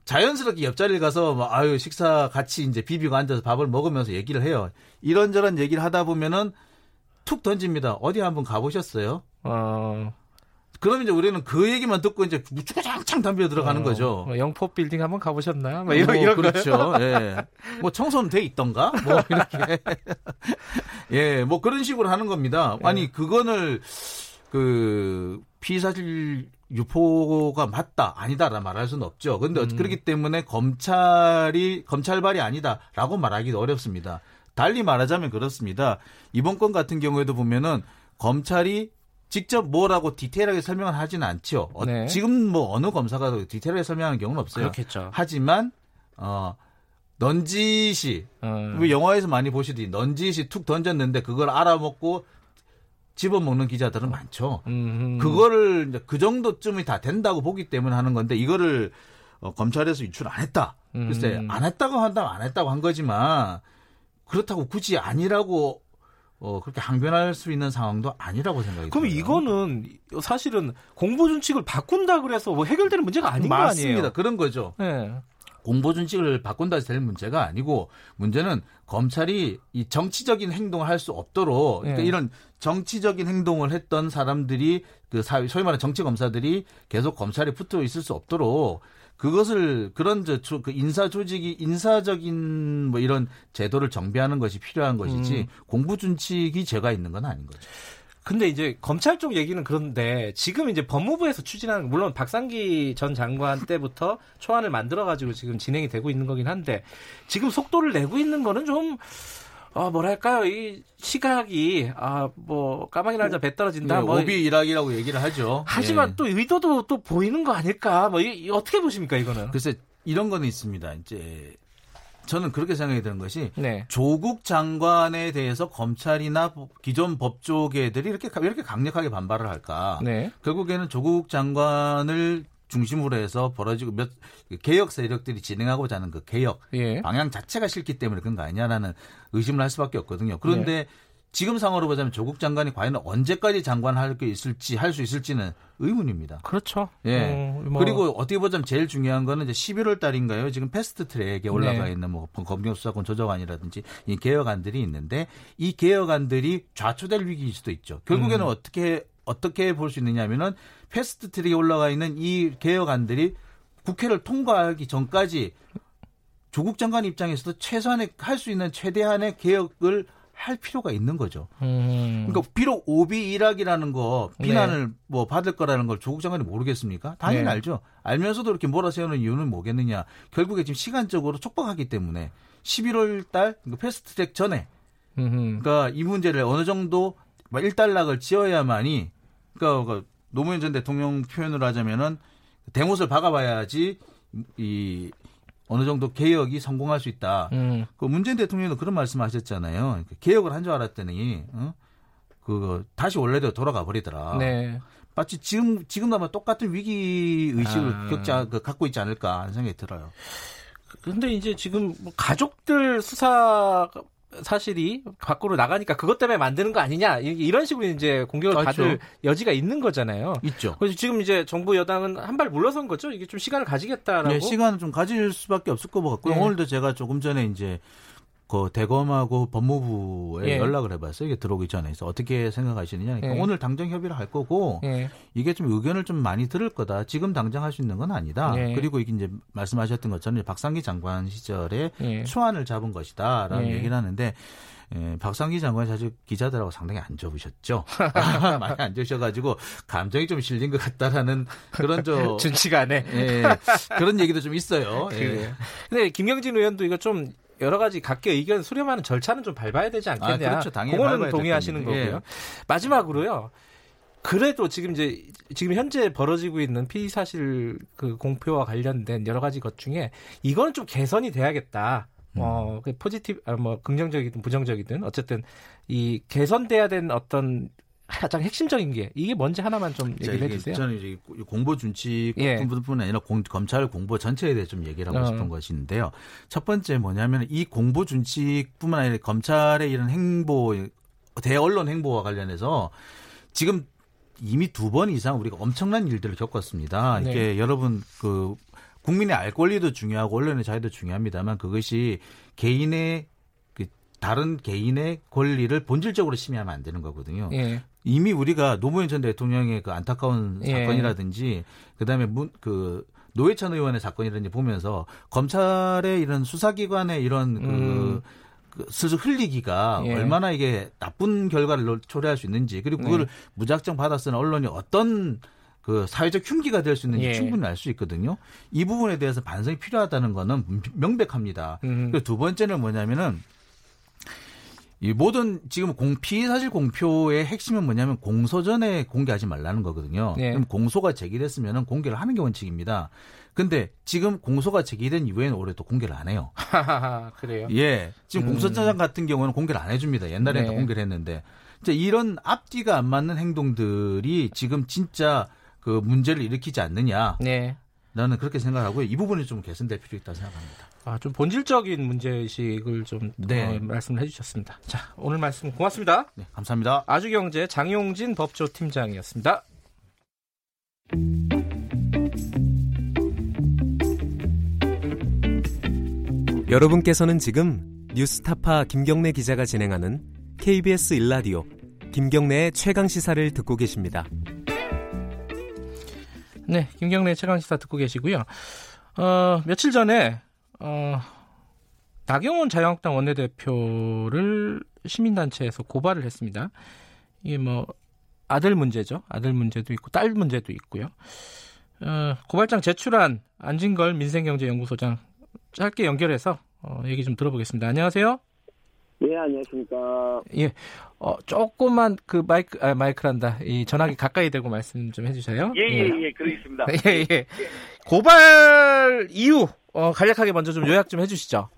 자연스럽게 옆자리를 가서 뭐 아유 식사 같이 이제 비비고 앉아서 밥을 먹으면서 얘기를 해요. 이런저런 얘기를 하다 보면은 툭 던집니다. 어디 한번 가보셨어요? 어. 그럼 이제 우리는 그 얘기만 듣고 이제 무추장창 담벼 들어가는 어, 거죠. 뭐 영포 빌딩 한번 가보셨나요? 뭐 이런, 뭐, 이런 그렇죠. 예. 뭐 청소는 돼 있던가? 뭐 이렇게. 예, 뭐 그런 식으로 하는 겁니다. 아니, 예. 그거를 그 피사실 유포가 맞다 아니다라 말할 수는 없죠. 근데 음. 그렇기 때문에 검찰이 검찰발이 아니다라고 말하기도 어렵습니다. 달리 말하자면 그렇습니다. 이번 건 같은 경우에도 보면은 검찰이 직접 뭐라고 디테일하게 설명을 하지는 않죠. 어, 네. 지금 뭐 어느 검사가 디테일하게 설명하는 경우는 없어요. 그렇겠죠. 하지만 어 넌지시 음. 영화에서 많이 보시듯이 넌지시 툭 던졌는데 그걸 알아먹고 집어먹는 기자들은 많죠. 음흠. 그거를 이제 그 정도쯤이 다 된다고 보기 때문에 하는 건데 이거를 어, 검찰에서 유출 안 했다. 글쎄 음. 안 했다고 한다면 안 했다고 한 거지만 그렇다고 굳이 아니라고 어, 그렇게 항변할 수 있는 상황도 아니라고 생각이 그럼 들어요. 이거는 사실은 공보 준칙을 바꾼다 그래서 뭐 해결되는 문제가 아닌 맞습니다. 거 아니에요? 맞습니다. 그런 거죠. 네. 공보 준칙을 바꾼다 해서 될 문제가 아니고 문제는 검찰이 이 정치적인 행동을 할 수 없도록 그러니까 네. 이런 정치적인 행동을 했던 사람들이 그 사회 소위 말하는 정치 검사들이 계속 검찰에 붙어 있을 수 없도록 그것을 그런 저그 인사 조직이 인사적인 뭐 이런 제도를 정비하는 것이 필요한 것이지 음. 공부 준칙이 죄가 있는 건 아닌 거죠. 근데 이제 검찰 쪽 얘기는 그런데 지금 이제 법무부에서 추진하는 물론 박상기 전 장관 때부터 초안을 만들어 가지고 지금 진행이 되고 있는 거긴 한데 지금 속도를 내고 있는 거는 좀 어, 뭐랄까요, 이 시각이, 아, 뭐, 까마귀 날자 배 떨어진다. 네, 뭐. 오비 일학이라고 얘기를 하죠. 하지만 예. 또 의도도 또 보이는 거 아닐까? 뭐, 이, 어떻게 보십니까, 이거는? 글쎄, 이런 거는 있습니다. 이제, 저는 그렇게 생각이 드는 것이, 네. 조국 장관에 대해서 검찰이나 기존 법조계들이 이렇게, 이렇게 강력하게 반발을 할까? 네. 결국에는 조국 장관을 중심으로 해서 벌어지고 몇 개혁 세력들이 진행하고자 하는 그 개혁 예. 방향 자체가 싫기 때문에 그런 거 아니냐라는 의심을 할 수밖에 없거든요. 그런데 예. 지금 상황으로 보자면 조국 장관이 과연 언제까지 장관할 게 있을지 할 수 있을지는 의문입니다. 그렇죠. 예. 어, 뭐. 그리고 어떻게 보자면 제일 중요한 거는 이제 11월 달인가요? 지금 패스트 트랙에 올라가 네. 있는 뭐 검경 수사권 조정안이라든지 이 개혁안들이 있는데 이 개혁안들이 좌초될 위기일 수도 있죠. 결국에는 음. 어떻게 어떻게 볼 수 있느냐면은 패스트 트랙에 올라가 있는 이 개혁안들이 국회를 통과하기 전까지 조국 장관 입장에서도 최소한의 할 수 있는 최대한의 개혁을 할 필요가 있는 거죠. 음. 그러니까 비록 오비이락이라는 거 비난을 네. 뭐 받을 거라는 걸 조국 장관이 모르겠습니까? 당연히 네. 알죠. 알면서도 이렇게 몰아세우는 이유는 뭐겠느냐? 결국에 지금 시간적으로 촉박하기 때문에 11월 달 그러니까 패스트트랙 전에 그러니까 이 문제를 어느 정도 일단락을 지어야만이 그러니까 그 노무현 전 대통령 표현을 하자면은 대못을 박아봐야지 이 어느 정도 개혁이 성공할 수 있다. 음. 그 문재인 대통령도 그런 말씀하셨잖아요. 그러니까 개혁을 한 줄 알았더니 어? 그 다시 원래대로 돌아가 버리더라. 네. 마치 지금 지금도 아마 똑같은 위기 의식을 아. 겪자 그, 갖고 있지 않을까 하는 생각이 들어요. 근데 이제 지금 뭐 가족들 수사 사실이 밖으로 나가니까 그것 때문에 만드는 거 아니냐 이런 식으로 이제 공격을 그렇죠. 받을 여지가 있는 거잖아요. 있죠. 그래서 지금 이제 정부 여당은 한 발 물러선 거죠. 이게 좀 시간을 가지겠다라고. 네, 시간을 좀 가질 수밖에 없을 것 같고요. 네. 오늘도 제가 조금 전에 이제 그 대검하고 법무부에 예. 연락을 해봤어요. 이게 들어오기 전에 서 어떻게 생각하시느냐. 그러니까 예. 오늘 당장 협의를 할 거고 예. 이게 좀 의견을 좀 많이 들을 거다. 지금 당장 할 수 있는 건 아니다. 예. 그리고 이게 이제 말씀하셨던 것처럼 박상기 장관 시절에 예. 초안을 잡은 것이다라는 예. 얘기를 하는데 예, 박상기 장관이 사실 기자들하고 상당히 안 좋으셨죠. 많이 안 좋으셔가지고 감정이 좀 실린 것 같다라는 그런 저 준치가 네 예, 그런 얘기도 좀 있어요. 예. 근데 김경진 의원도 이거 좀 여러 가지 각계 의견 수렴하는 절차는 좀 밟아야 되지 않겠냐. 아, 그렇죠. 당연히 그거는 동의하시는 거고요. 예. 마지막으로요. 그래도 지금 이제 지금 현재 벌어지고 있는 피의 사실 그 공표와 관련된 여러 가지 것 중에 이거는 좀 개선이 돼야겠다. 음. 어, 그 포지티브, 아, 뭐, 긍정적이든 부정적이든, 어쨌든, 이 개선돼야 되는 어떤 가장 핵심적인 게 이게 뭔지 하나만 좀 얘기를 해주세요. 저는 이제 공보 준칙 예. 부분뿐 아니라 공, 검찰 공보 전체에 대해 좀 얘기를 하고 어. 싶은 것인데요. 첫 번째 뭐냐면 이 공보 준칙뿐만 아니라 검찰의 이런 행보 대언론 행보와 관련해서 지금 이미 두 번 이상 우리가 엄청난 일들을 겪었습니다. 네. 이게 여러분 그 국민의 알 권리도 중요하고 언론의 자유도 중요합니다만 그것이 개인의 다른 개인의 권리를 본질적으로 침해하면 안 되는 거거든요. 예. 이미 우리가 노무현 전 대통령의 그 안타까운 예. 사건이라든지 그다음에 문, 그 노회찬 의원의 사건이라든지 보면서 검찰의 이런 수사기관의 이런 그 음. 그 스스로 흘리기가 예. 얼마나 이게 나쁜 결과를 초래할 수 있는지 그리고 그걸 네. 무작정 받아 쓰는 언론이 어떤 그 사회적 흉기가 될 수 있는지 예. 충분히 알 수 있거든요. 이 부분에 대해서 반성이 필요하다는 거는 명백합니다. 음. 그리고 두 번째는 뭐냐면은 이 모든 지금 공 피의 사실 공표의 핵심은 뭐냐면 공소 전에 공개하지 말라는 거거든요. 네. 그럼 공소가 제기됐으면 공개를 하는 게 원칙입니다. 근데 지금 공소가 제기된 이후에는 올해 또 공개를 안 해요. 그래요? 예. 지금 음. 공소장 같은 경우는 공개를 안 해줍니다. 옛날에는 네. 공개를 했는데. 자, 이런 앞뒤가 안 맞는 행동들이 지금 진짜 그 문제를 일으키지 않느냐. 네. 나는 그렇게 생각하고요. 이 부분이 좀 개선될 필요 있다고 생각합니다. 아, 좀 본질적인 문제의식을 좀 네. 어, 말씀을 해주셨습니다. 자, 오늘 말씀 고맙습니다. 네, 감사합니다. 아주경제 장용진 법조팀장이었습니다. 여러분께서는 지금 뉴스타파 김경래 기자가 진행하는 KBS 일라디오 김경래의 최강 시사를 듣고 계십니다. 네, 김경래 최강 시사 듣고 계시고요. 어, 며칠 전에 어, 나경원 자유한국당 원내대표를 시민단체에서 고발을 했습니다. 이게 뭐 아들 문제죠. 아들 문제도 있고 딸 문제도 있고요. 어, 고발장 제출한 안진걸 민생경제연구소장 짧게 연결해서 어, 얘기 좀 들어보겠습니다. 안녕하세요. 네, 안녕하십니까. 예, 어, 조금만 그 마이크, 아, 마이크란다. 이 전화기 가까이 대고 말씀 좀 해주세요. 예, 예, 예, 예 그러겠습니다. 예, 예. 고발 이유, 어, 간략하게 먼저 좀 요약 좀 해주시죠.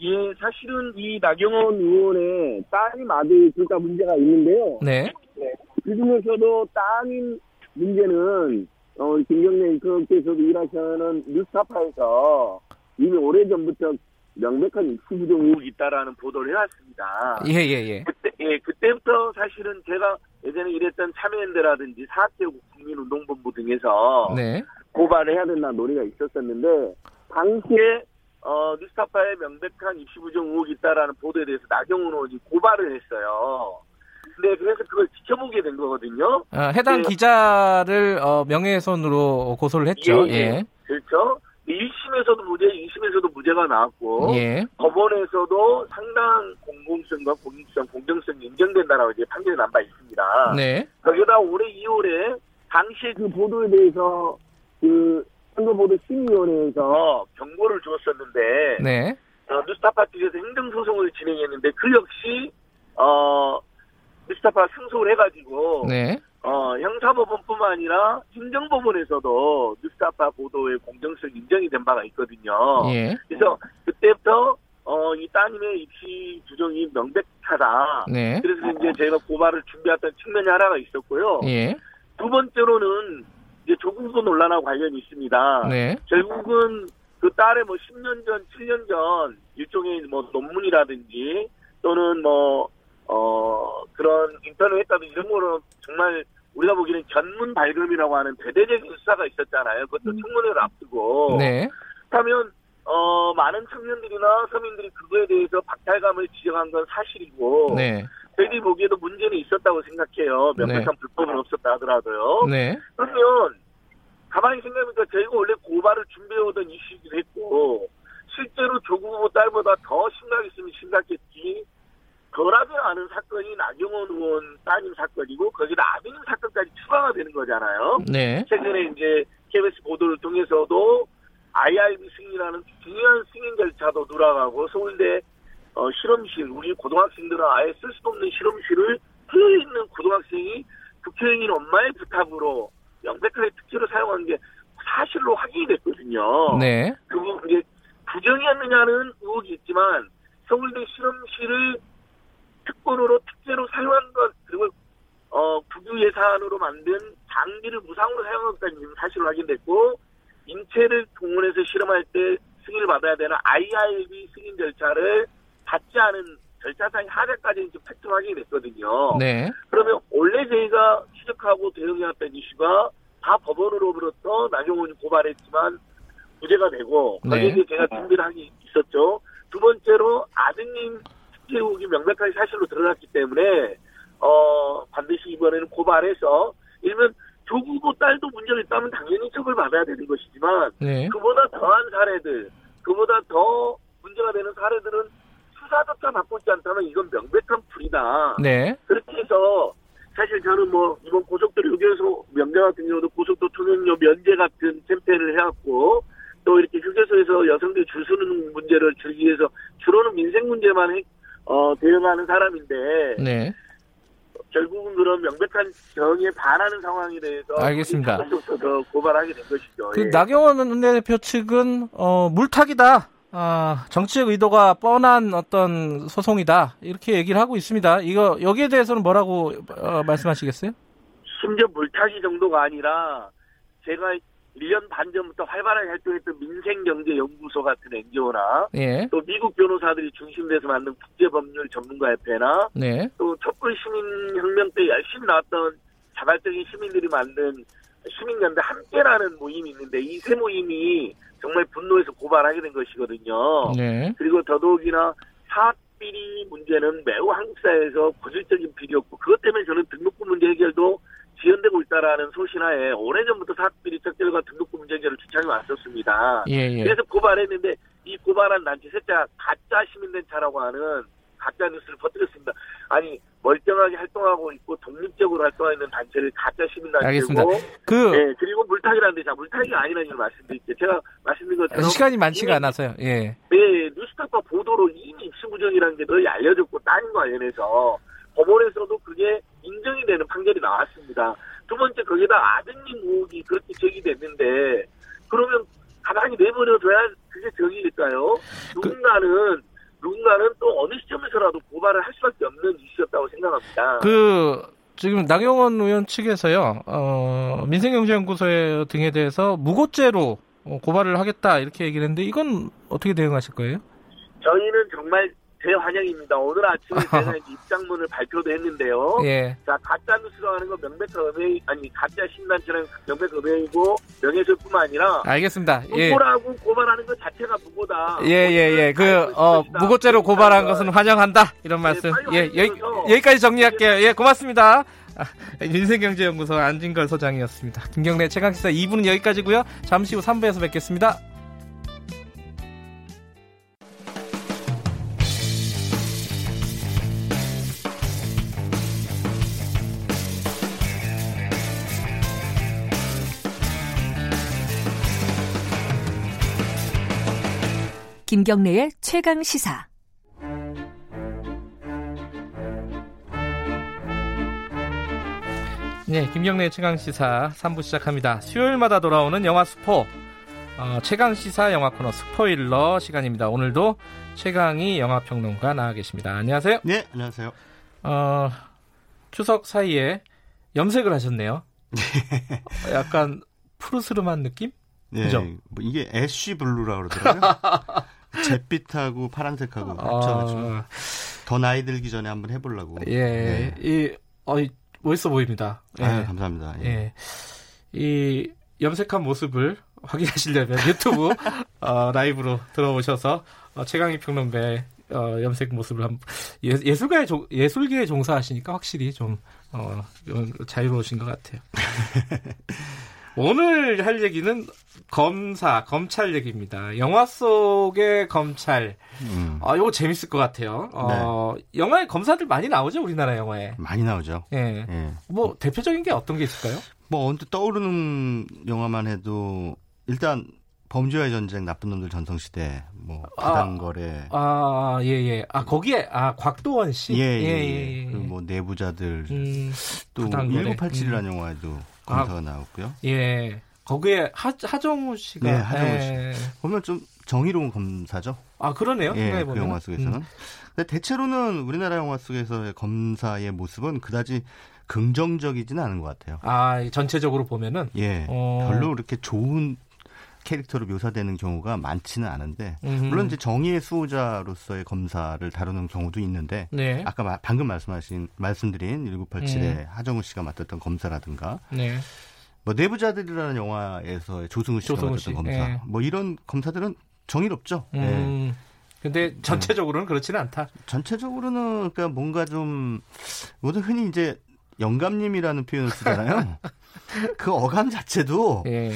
예, 사실은 이 나경원 의원의 따님 아들 둘 다 문제가 있는데요. 네. 네. 그 중에서도 따님 문제는, 어, 김경래 인터뷰께서도 일하시는 뉴스타파에서 이미 오래전부터 명백한 후부정 의혹이 있다라는 보도를 해왔습니다. 예, 예, 예. 그때, 예, 그때부터 사실은 제가 예전에 일했던 참여연대라든지 사학제국 국민운동본부 등에서 네. 고발을 해야 된다는 논의가 있었었는데 당시에 어, 뉴스타파에 명백한 입시 부정 의혹이 있다라는 보도에 대해서 나경원 의원이 고발을 했어요. 네, 그래서 그걸 지켜보게 된 거거든요. 아, 해당 네. 기자를 어, 명예훼손으로 고소를 했죠. 예, 예. 예. 그렇죠. 1심에서도 무죄, 2심에서도 무죄가 나왔고 예. 법원에서도 상당한 공공성과 공익성, 공정성이 인정된다라고 이제 판결이 난 바 있습니다. 네. 거기다 올해 2월에 당시 그 보도에 대해서 그 선거보도 심의위원회에서 경고를 주었었는데 네. 어, 뉴스타파 측에서 행정소송을 진행했는데 그 역시 어 뉴스타 뉴스타파 승소를 해가지고 네. 어, 형사법원뿐만 아니라 행정법원에서도 뉴스타파 보도의 공정성 인정이 된 바가 있거든요. 예. 그래서 그때부터 어, 이 따님의 입시 부정이 명백하다. 네. 그래서 이제 저희가 고발을 준비했던 측면이 하나가 있었고요. 예. 두 번째로는 이제 조국도 논란하고 관련이 있습니다. 네. 결국은 그 딸의 뭐 10년 전, 7년 전 일종의 뭐 논문이라든지 또는 뭐, 어, 그런 인터넷 했다든지 이런 거는 정말 우리가 보기에는 전문 발금이라고 하는 대대적인 수사가 있었잖아요. 그것도 음. 청문회를 앞두고. 네. 그렇다면 어, 많은 청년들이나 서민들이 그거에 대해서 박탈감을 지적한 건 사실이고, 네. 저희들이 보기에도 문제는 있었다고 생각해요. 명백한 네. 불법은 없었다 하더라도요. 네. 그러면, 가만히 생각해보니까 저희가 원래 고발을 준비해오던 이슈기도 했고, 실제로 조국 후보 딸보다 더 심각했으면 심각했지, 덜하지 않은 사건이 나경원 의원 따님 사건이고, 거기다 아드님 사건까지 추가가 되는 거잖아요. 네. 최근에 이제 KBS 보도를 통해서도 IRB 승인이라는 중요한 승인 절차도 돌아가고 서울대 어, 실험실 우리 고등학생들은 아예 쓸 수도 없는 실험실을 해외 있는 고등학생이 국회의원 엄마의 부탁으로 명백하게 특혜로 사용한 게 사실로 확인이 됐거든요. 네. 그리고 이제 부정이었느냐는 의혹이 있지만 서울대 실험실을 특권으로 특제로 사용한 것 그리고 어, 국유 예산으로 만든 장비를 무상으로 사용한 것까지 사실로 확인됐고 인체를 동원해서 실험할 때 승인을 받아야 되는 IRB 승인 절차를 받지 않은 절차상 하자까지 지금 팩트 확인이 됐거든요. 네. 그러면 원래 저희가 추적하고 대응해왔던 이슈가 다 법원으로부터 나경원이 고발했지만 무죄가 되고 거기에 네. 제가 준비를 하기 있었죠. 두 번째로 아드님 의혹이 명백하게 사실로 드러났기 때문에 어 반드시 이번에는 고발해서 일면 조국고 딸도 문제가 있다면 당연히 처벌 받아야 되는 것이지만 네. 그보다 더한 사례들, 그보다 더 문제가 되는 사례들은 수사조차 받고 있지 않다면 이건 명백한 불이다. 네. 그렇게 해서 사실 저는 뭐 이번 고속도로 휴게소 명제 같은 경우도 고속도로 통행료 면제 같은 캠페인을 해왔고 또 이렇게 휴게소에서 여성들이 줄 서는 문제를 줄기 위해서 주로는 민생 문제만 해, 어, 대응하는 사람인데 네. 결국은 그런 명백한 정의에 반하는 상황에 대해서 알겠습니다. 고발하게 된 것이죠. 그 예. 나경원 원내대표 측은 어, 물타기다. 아, 정치적 의도가 뻔한 어떤 소송이다. 이렇게 얘기를 하고 있습니다. 이거 여기에 대해서는 뭐라고 어, 말씀하시겠어요? 심지어 물타기 정도가 아니라 제가 1년 반 전부터 활발하게 활동했던 민생경제연구소 같은 NGO나 예. 또 미국 변호사들이 중심돼서 만든 국제법률 전문가협회나 네. 또 촛불 시민혁명 때 열심히 나왔던 자발적인 시민들이 만든 시민연대 함께라는 모임이 있는데 이 세 모임이 정말 분노해서 고발하게 된 것이거든요. 네. 그리고 더더욱이나 사학비리 문제는 매우 한국 사회에서 고질적인 비리였고 그것 때문에 저는 등록금 문제 해결도 지연되고 있다라는 소신하에 오래전부터 사학비리 척결과 등록금 문제 해결을 주창해 왔었습니다. 예, 예. 그래서 고발했는데 이 고발한 단체 셋째 가짜 시민단체라고 하는 가짜 뉴스를 퍼뜨렸습니다. 아니 멀쩡하게 활동하고 있고 독립적으로 활동하고 있는 단체를 가짜 시민단체고 그 네, 그리고 물타기라는 데 자 물타기가 아니라는 걸 말씀드릴게요. 제가 말씀드린 것처럼 시간이 많지가 않아서요. 예. 네, 뉴스타파 보도로 이미 입시 부정이라는 게 널리 알려졌고 따님과 관련해서 법원에서도 그게 인정이 되는 판결이 나왔습니다. 두 번째 거기다 아드님 의혹이 그렇게 제기됐는데 그러면 가만히 내버려둬야 그게 정의일까요? 누군가는 누군가는 또 어느 시점에서라도 고발을 할 수밖에 없는 이슈였다고 생각합니다. 그 지금 나경원 의원 측에서요 어, 민생경제연구소 등에 대해서 무고죄로 고발을 하겠다 이렇게 얘기를 했는데 이건 어떻게 대응하실 거예요? 저희는 정말 대환영입니다. 오늘 아침에 제가 이제 입장문을 발표도 했는데요. 예. 자, 가짜 뉴스로 하는 건 명백한 아니, 가짜 신단체는 명백 음해이고, 명예훼손뿐만 아니라. 알겠습니다. 예. 무고라고 고발하는 것 자체가 무고다. 예, 예, 예. 그, 어, 무고죄로 고발한 것은 환영한다. 이런 네, 말씀. 네, 예, 여기, 여기까지 정리할게요. 예, 고맙습니다. 아, 민생경제연구소 안진걸 소장이었습니다. 김경래 최강시사 2부는 여기까지고요 잠시 후 3부에서 뵙겠습니다. 김경래의 최강 시사. 네, 김경래 최강 시사 3부 시작합니다. 수요일마다 돌아오는 영화 스포 어, 최강 시사 영화 코너 스포일러 시간입니다. 오늘도 최강이 영화 평론가 나와 계십니다. 안녕하세요. 네, 안녕하세요. 어, 추석 사이에 염색을 하셨네요. 네. 약간 푸르스름한 느낌? 네, 그죠? 뭐 이게 ash blue라 그러더라고요. 잿빛하고 파란색하고 합쳐가지고 아... 더 나이 들기 전에 한번 해보려고. 예, 네. 이 어, 멋있어 보입니다. 예. 아, 감사합니다. 예. 예. 이 염색한 모습을 확인하시려면 유튜브 어, 라이브로 들어오셔서 어, 최광희 평론가 어, 염색 모습을 한 예, 술가의 예술계에 종사하시니까 확실히 좀 어, 자유로우신 것 같아요. 오늘 할 얘기는 검사, 검찰 얘기입니다. 영화 속의 검찰. 음. 아, 이거 재밌을 것 같아요. 어, 네. 영화에 검사들 많이 나오죠, 우리나라 영화에. 많이 나오죠. 예. 예. 뭐 대표적인 게 어떤 게 있을까요? 뭐 언뜻 떠오르는 영화만 해도 일단 범죄와의 전쟁, 나쁜 놈들 전성시대, 뭐 부당거래. 아, 아, 예, 예. 아 거기에 아 곽도원 씨. 예, 예, 예. 예. 예. 그리고 뭐 내부자들. 음, 또 1987이라는 음. 영화에도 검사가 아, 나왔고요. 예. 거기에 하, 하정우 씨가. 네, 하정우 씨. 예. 보면 좀 정의로운 검사죠. 아 그러네요. 예, 그 영화 속에서는. 음. 근데 대체로는 우리나라 영화 속에서의 검사의 모습은 그다지 긍정적이지는 않은 것 같아요. 아 전체적으로 보면은 예, 어... 별로 그렇게 좋은 캐릭터로 묘사되는 경우가 많지는 않은데 음흠. 물론 이제 정의의 수호자로서의 검사를 다루는 경우도 있는데 네. 아까 마, 방금 말씀하신 말씀드린 1987에 음. 하정우 씨가 맡았던 검사라든가 네. 뭐 내부자들이라는 영화에서의 조승우 씨가 조승우 맡았던 씨. 검사 네. 뭐 이런 검사들은 정의롭죠. 음. 네. 근데 전체적으로는 그렇지는 않다. 전체적으로는 그러니까 뭔가 좀 모두 흔히 이제 영감님이라는 표현을 쓰잖아요. 그 어감 자체도 예.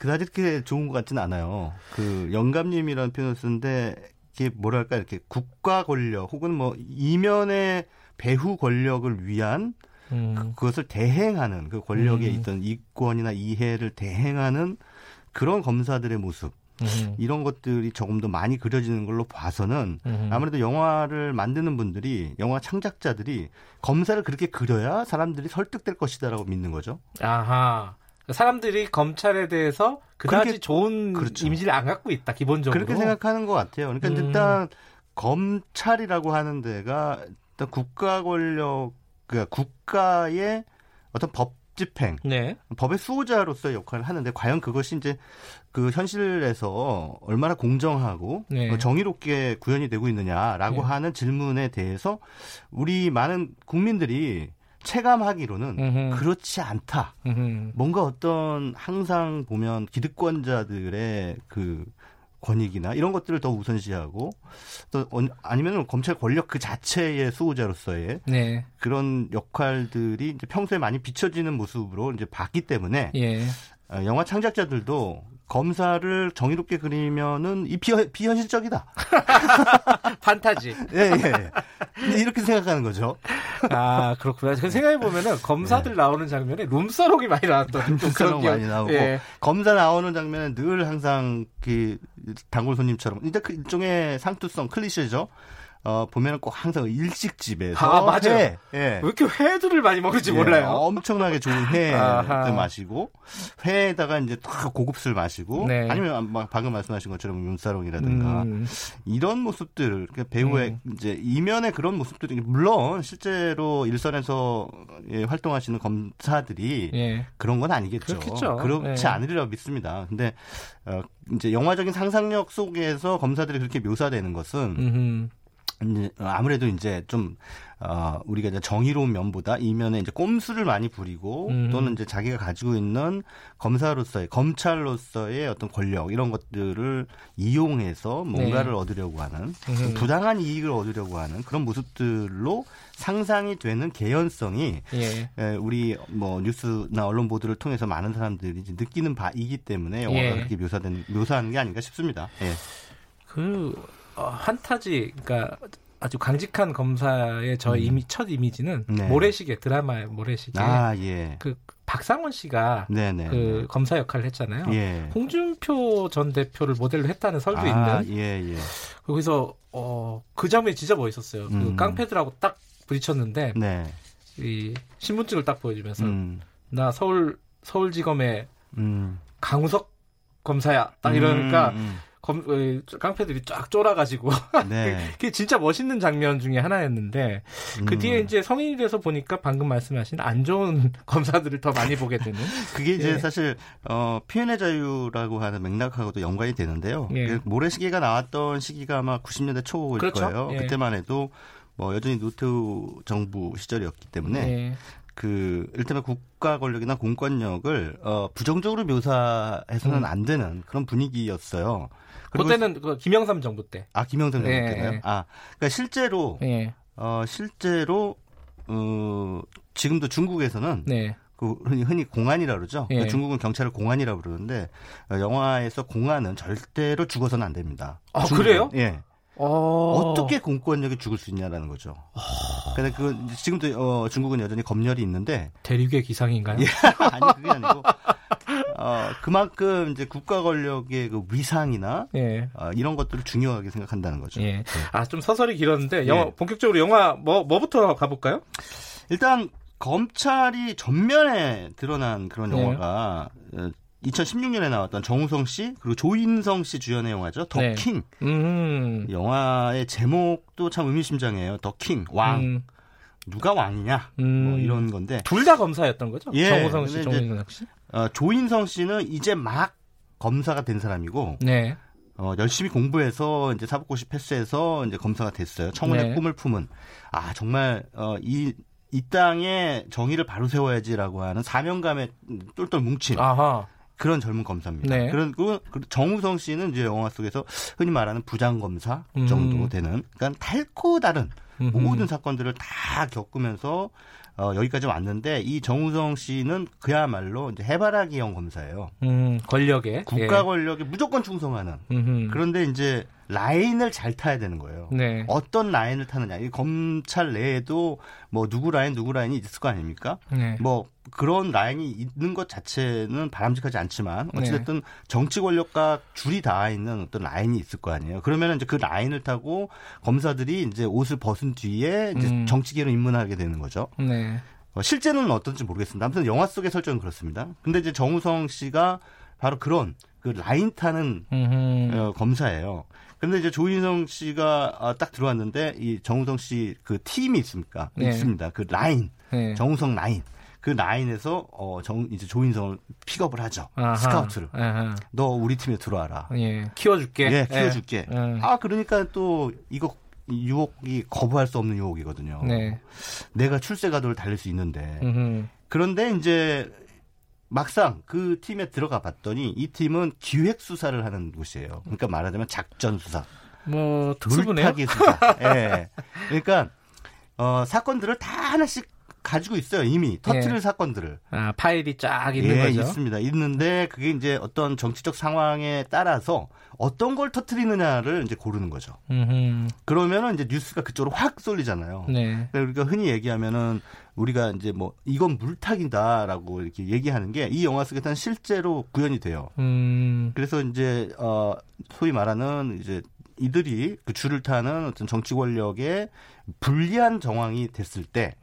그다지 그렇게 좋은 것 같지는 않아요. 그 영감님이라는 표현을 쓰는데 이게 뭐랄까 이렇게 국가 권력 혹은 뭐 이면의 배후 권력을 위한 음. 그것을 대행하는 그 권력에 음. 있던 이권이나 이해를 대행하는 그런 검사들의 모습 음. 이런 것들이 조금 더 많이 그려지는 걸로 봐서는 음. 아무래도 영화를 만드는 분들이 영화 창작자들이 검사를 그렇게 그려야 사람들이 설득될 것이다라고 믿는 거죠. 아하. 사람들이 검찰에 대해서 그다지 그렇게, 좋은 그렇죠. 이미지를 안 갖고 있다 기본적으로 그렇게 생각하는 것 같아요. 그러니까 음. 일단 검찰이라고 하는 데가 일단 국가 권력 그 국가의 어떤 법 집행, 네. 법의 수호자로서의 역할을 하는데 과연 그것이 이제 그 현실에서 얼마나 공정하고 네. 정의롭게 구현이 되고 있느냐라고 네. 하는 질문에 대해서 우리 많은 국민들이 체감하기로는 음흠. 그렇지 않다. 음흠. 뭔가 어떤 항상 보면 기득권자들의 그 권익이나 이런 것들을 더 우선시하고 또 아니면 검찰 권력 그 자체의 수호자로서의 네. 그런 역할들이 이제 평소에 많이 비춰지는 모습으로 이제 봤기 때문에 예. 어, 영화 창작자들도 검사를 정의롭게 그리면은 이 비현, 비현실적이다. 판타지. 예, 예. 이렇게 생각하는 거죠. 아, 그렇구나. 그 생각해보면은 검사들 네. 나오는 장면에 룸사롱이 많이 나왔던. 룸사롱 많이 나오고. 예. 검사 나오는 장면은 늘 항상 그 단골 손님처럼. 이제 그 일종의 상투성 클리셰죠. 어, 보면 은 꼭 항상 일식집에서. 아, 맞아요. 회, 예. 왜 이렇게 회들을 많이 먹을지 예, 몰라요. 엄청나게 좋은 회를 마시고, 회에다가 이제 딱 고급술 마시고, 네. 아니면 막 방금 말씀하신 것처럼 윤사롱이라든가, 음. 이런 모습들, 그러니까 배우의 음. 이제 이면의 그런 모습들이, 물론 실제로 일선에서 예, 활동하시는 검사들이 예. 그런 건 아니겠죠. 그렇겠죠. 그렇지 예. 않으리라 믿습니다. 근데, 어, 이제 영화적인 상상력 속에서 검사들이 그렇게 묘사되는 것은, 음흠. 이제 아무래도 이제 좀 어, 우리가 이제 정의로운 면보다 이면에 이제 꼼수를 많이 부리고 음. 또는 이제 자기가 가지고 있는 검사로서의 검찰로서의 어떤 권력 이런 것들을 이용해서 뭔가를 네. 얻으려고 하는 음. 부당한 이익을 얻으려고 하는 그런 모습들로 상상이 되는 개연성이 예. 에, 우리 뭐 뉴스나 언론 보도를 통해서 많은 사람들이 느끼는 바이기 때문에 영화가 예. 그렇게 묘사된 묘사하는 게 아닌가 싶습니다. 예. 그 어, 한타지 그러니까 아주 강직한 검사의 저 음. 이미 첫 이미지는 네. 모래시계 드라마의 모래시계 아, 예. 그 박상원 씨가 네네. 그 네. 검사 역할을 했잖아요. 예. 홍준표 전 대표를 모델로 했다는 설도 아, 있는. 예, 예. 거기서 어, 그 장면이 진짜 멋있었어요. 그 음. 그 깡패들하고 딱 부딪혔는데 네. 이 신분증을 딱 보여주면서 음. 나 서울 서울지검의 음. 강우석 검사야 딱 이러니까 음, 음. 검, 어, 깡패들이 쫙 쫄아가지고 네. 그게 진짜 멋있는 장면 중에 하나였는데 그 뒤에 음. 이제 성인이 돼서 보니까 방금 말씀하신 안 좋은 검사들을 더 많이 보게 되는 그게 이제 예. 사실 어, 표현의 자유라고 하는 맥락하고도 연관이 되는데요. 예. 그 모래시계가 나왔던 시기가 아마 90년대 초일 그렇죠? 거예요. 예. 그때만 해도 뭐 여전히 노태우 정부 시절이었기 때문에 예. 그 일테면 국가 권력이나 공권력을 어 부정적으로 묘사해서는 음. 안 되는 그런 분위기였어요. 그때는 그 김영삼 정부 때. 아 김영삼 정부 예. 때요. 아 그러니까 실제로 예. 어 실제로 어 지금도 중국에서는 네. 그 흔히, 흔히 공안이라 그러죠. 예. 그러니까 중국은 경찰을 공안이라 고 그러는데 어, 영화에서 공안은 절대로 죽어서는 안 됩니다. 아 중국은. 그래요? 예. 어... 떻게 공권력이 죽을 수 있냐라는 거죠. 어... 근데 그 지금도 어, 중국은 여전히 검열이 있는데 대륙의 기상인가요? 예, 아니 그게 아니고 어, 그만큼 이제 국가 권력의 그 위상이나 예. 어, 이런 것들을 중요하게 생각한다는 거죠. 예. 네. 아좀 서설이 길었는데 영화 예. 본격적으로 영화 뭐 뭐부터 가볼까요? 일단 검찰이 전면에 드러난 그런 네. 영화가 2016년에 나왔던 정우성 씨 그리고 조인성 씨 주연의 영화죠. 더킹. 네. 음. 영화의 제목도 참 의미심장해요. 더킹 왕. 음. 누가 왕이냐 음. 뭐 이런 건데 둘 다 검사였던 거죠. 예. 정우성 씨, 조인성 씨. 어, 조인성 씨는 이제 막 검사가 된 사람이고 네. 어, 열심히 공부해서 이제 사법고시 패스해서 이제 검사가 됐어요. 청운의 네. 꿈을 품은 아 정말 어, 이이 땅에 정의를 바로 세워야지라고 하는 사명감에 똘똘 뭉친 아하. 그런 젊은 검사입니다. 네. 그리고 정우성 씨는 이제 영화 속에서 흔히 말하는 부장 검사 음. 정도 되는 그러니까 탈코 다른 모든 사건들을 다 겪으면서 어, 여기까지 왔는데 이 정우성 씨는 그야말로 이제 해바라기형 검사예요. 음, 권력에 국가 예. 권력에 무조건 충성하는. 음흠. 그런데 이제 라인을 잘 타야 되는 거예요. 네. 어떤 라인을 타느냐. 이 검찰 내에도 뭐 누구 라인 누구 라인이 있을 거 아닙니까? 네. 뭐 그런 라인이 있는 것 자체는 바람직하지 않지만 어찌됐든 네. 정치 권력과 줄이 닿아 있는 어떤 라인이 있을 거 아니에요. 그러면 이제 그 라인을 타고 검사들이 이제 옷을 벗은 뒤에 이제 음. 정치계로 입문하게 되는 거죠. 네. 어, 실제는 어떤지 모르겠습니다. 아무튼 영화 속의 설정은 그렇습니다. 근데 이제 정우성 씨가 바로 그런 그 라인 타는 어, 검사예요. 근데 이제 조인성 씨가 아, 딱 들어왔는데 이 정우성 씨 그 팀이 있습니까? 네. 있습니다. 그 라인, 네. 정우성 라인. 그 라인에서 어, 정, 이제 조인성을 픽업을 하죠. 아하. 스카우트를. 아하. 너 우리 팀에 들어와라. 예. 키워줄게. 예, 키워줄게. 예. 아, 그러니까 또 이거 유혹이 거부할 수 없는 유혹이거든요. 네. 내가 출세가도를 달릴 수 있는데. 음흠. 그런데 이제 막상 그 팀에 들어가 봤더니 이 팀은 기획 수사를 하는 곳이에요. 그러니까 말하자면 작전 수사. 뭐 특수부네요. 수사. 예. 그러니까 어 사건들을 다 하나씩 가지고 있어요 이미 터트릴 예. 사건들을 아 파일이 쫙 있는 예, 거죠 있습니다 있는데 그게 이제 어떤 정치적 상황에 따라서 어떤 걸 터트리느냐를 이제 고르는 거죠 음흠. 그러면은 이제 뉴스가 그쪽으로 확 쏠리잖아요 네. 그러니까 흔히 얘기하면은 우리가 이제 뭐 이건 물타기다라고 이렇게 얘기하는 게 이 영화 속에서는 실제로 구현이 돼요. 음. 그래서 이제 어 소위 말하는 이제 이들이 그 줄을 타는 어떤 정치 권력의 불리한 정황이 됐을 때.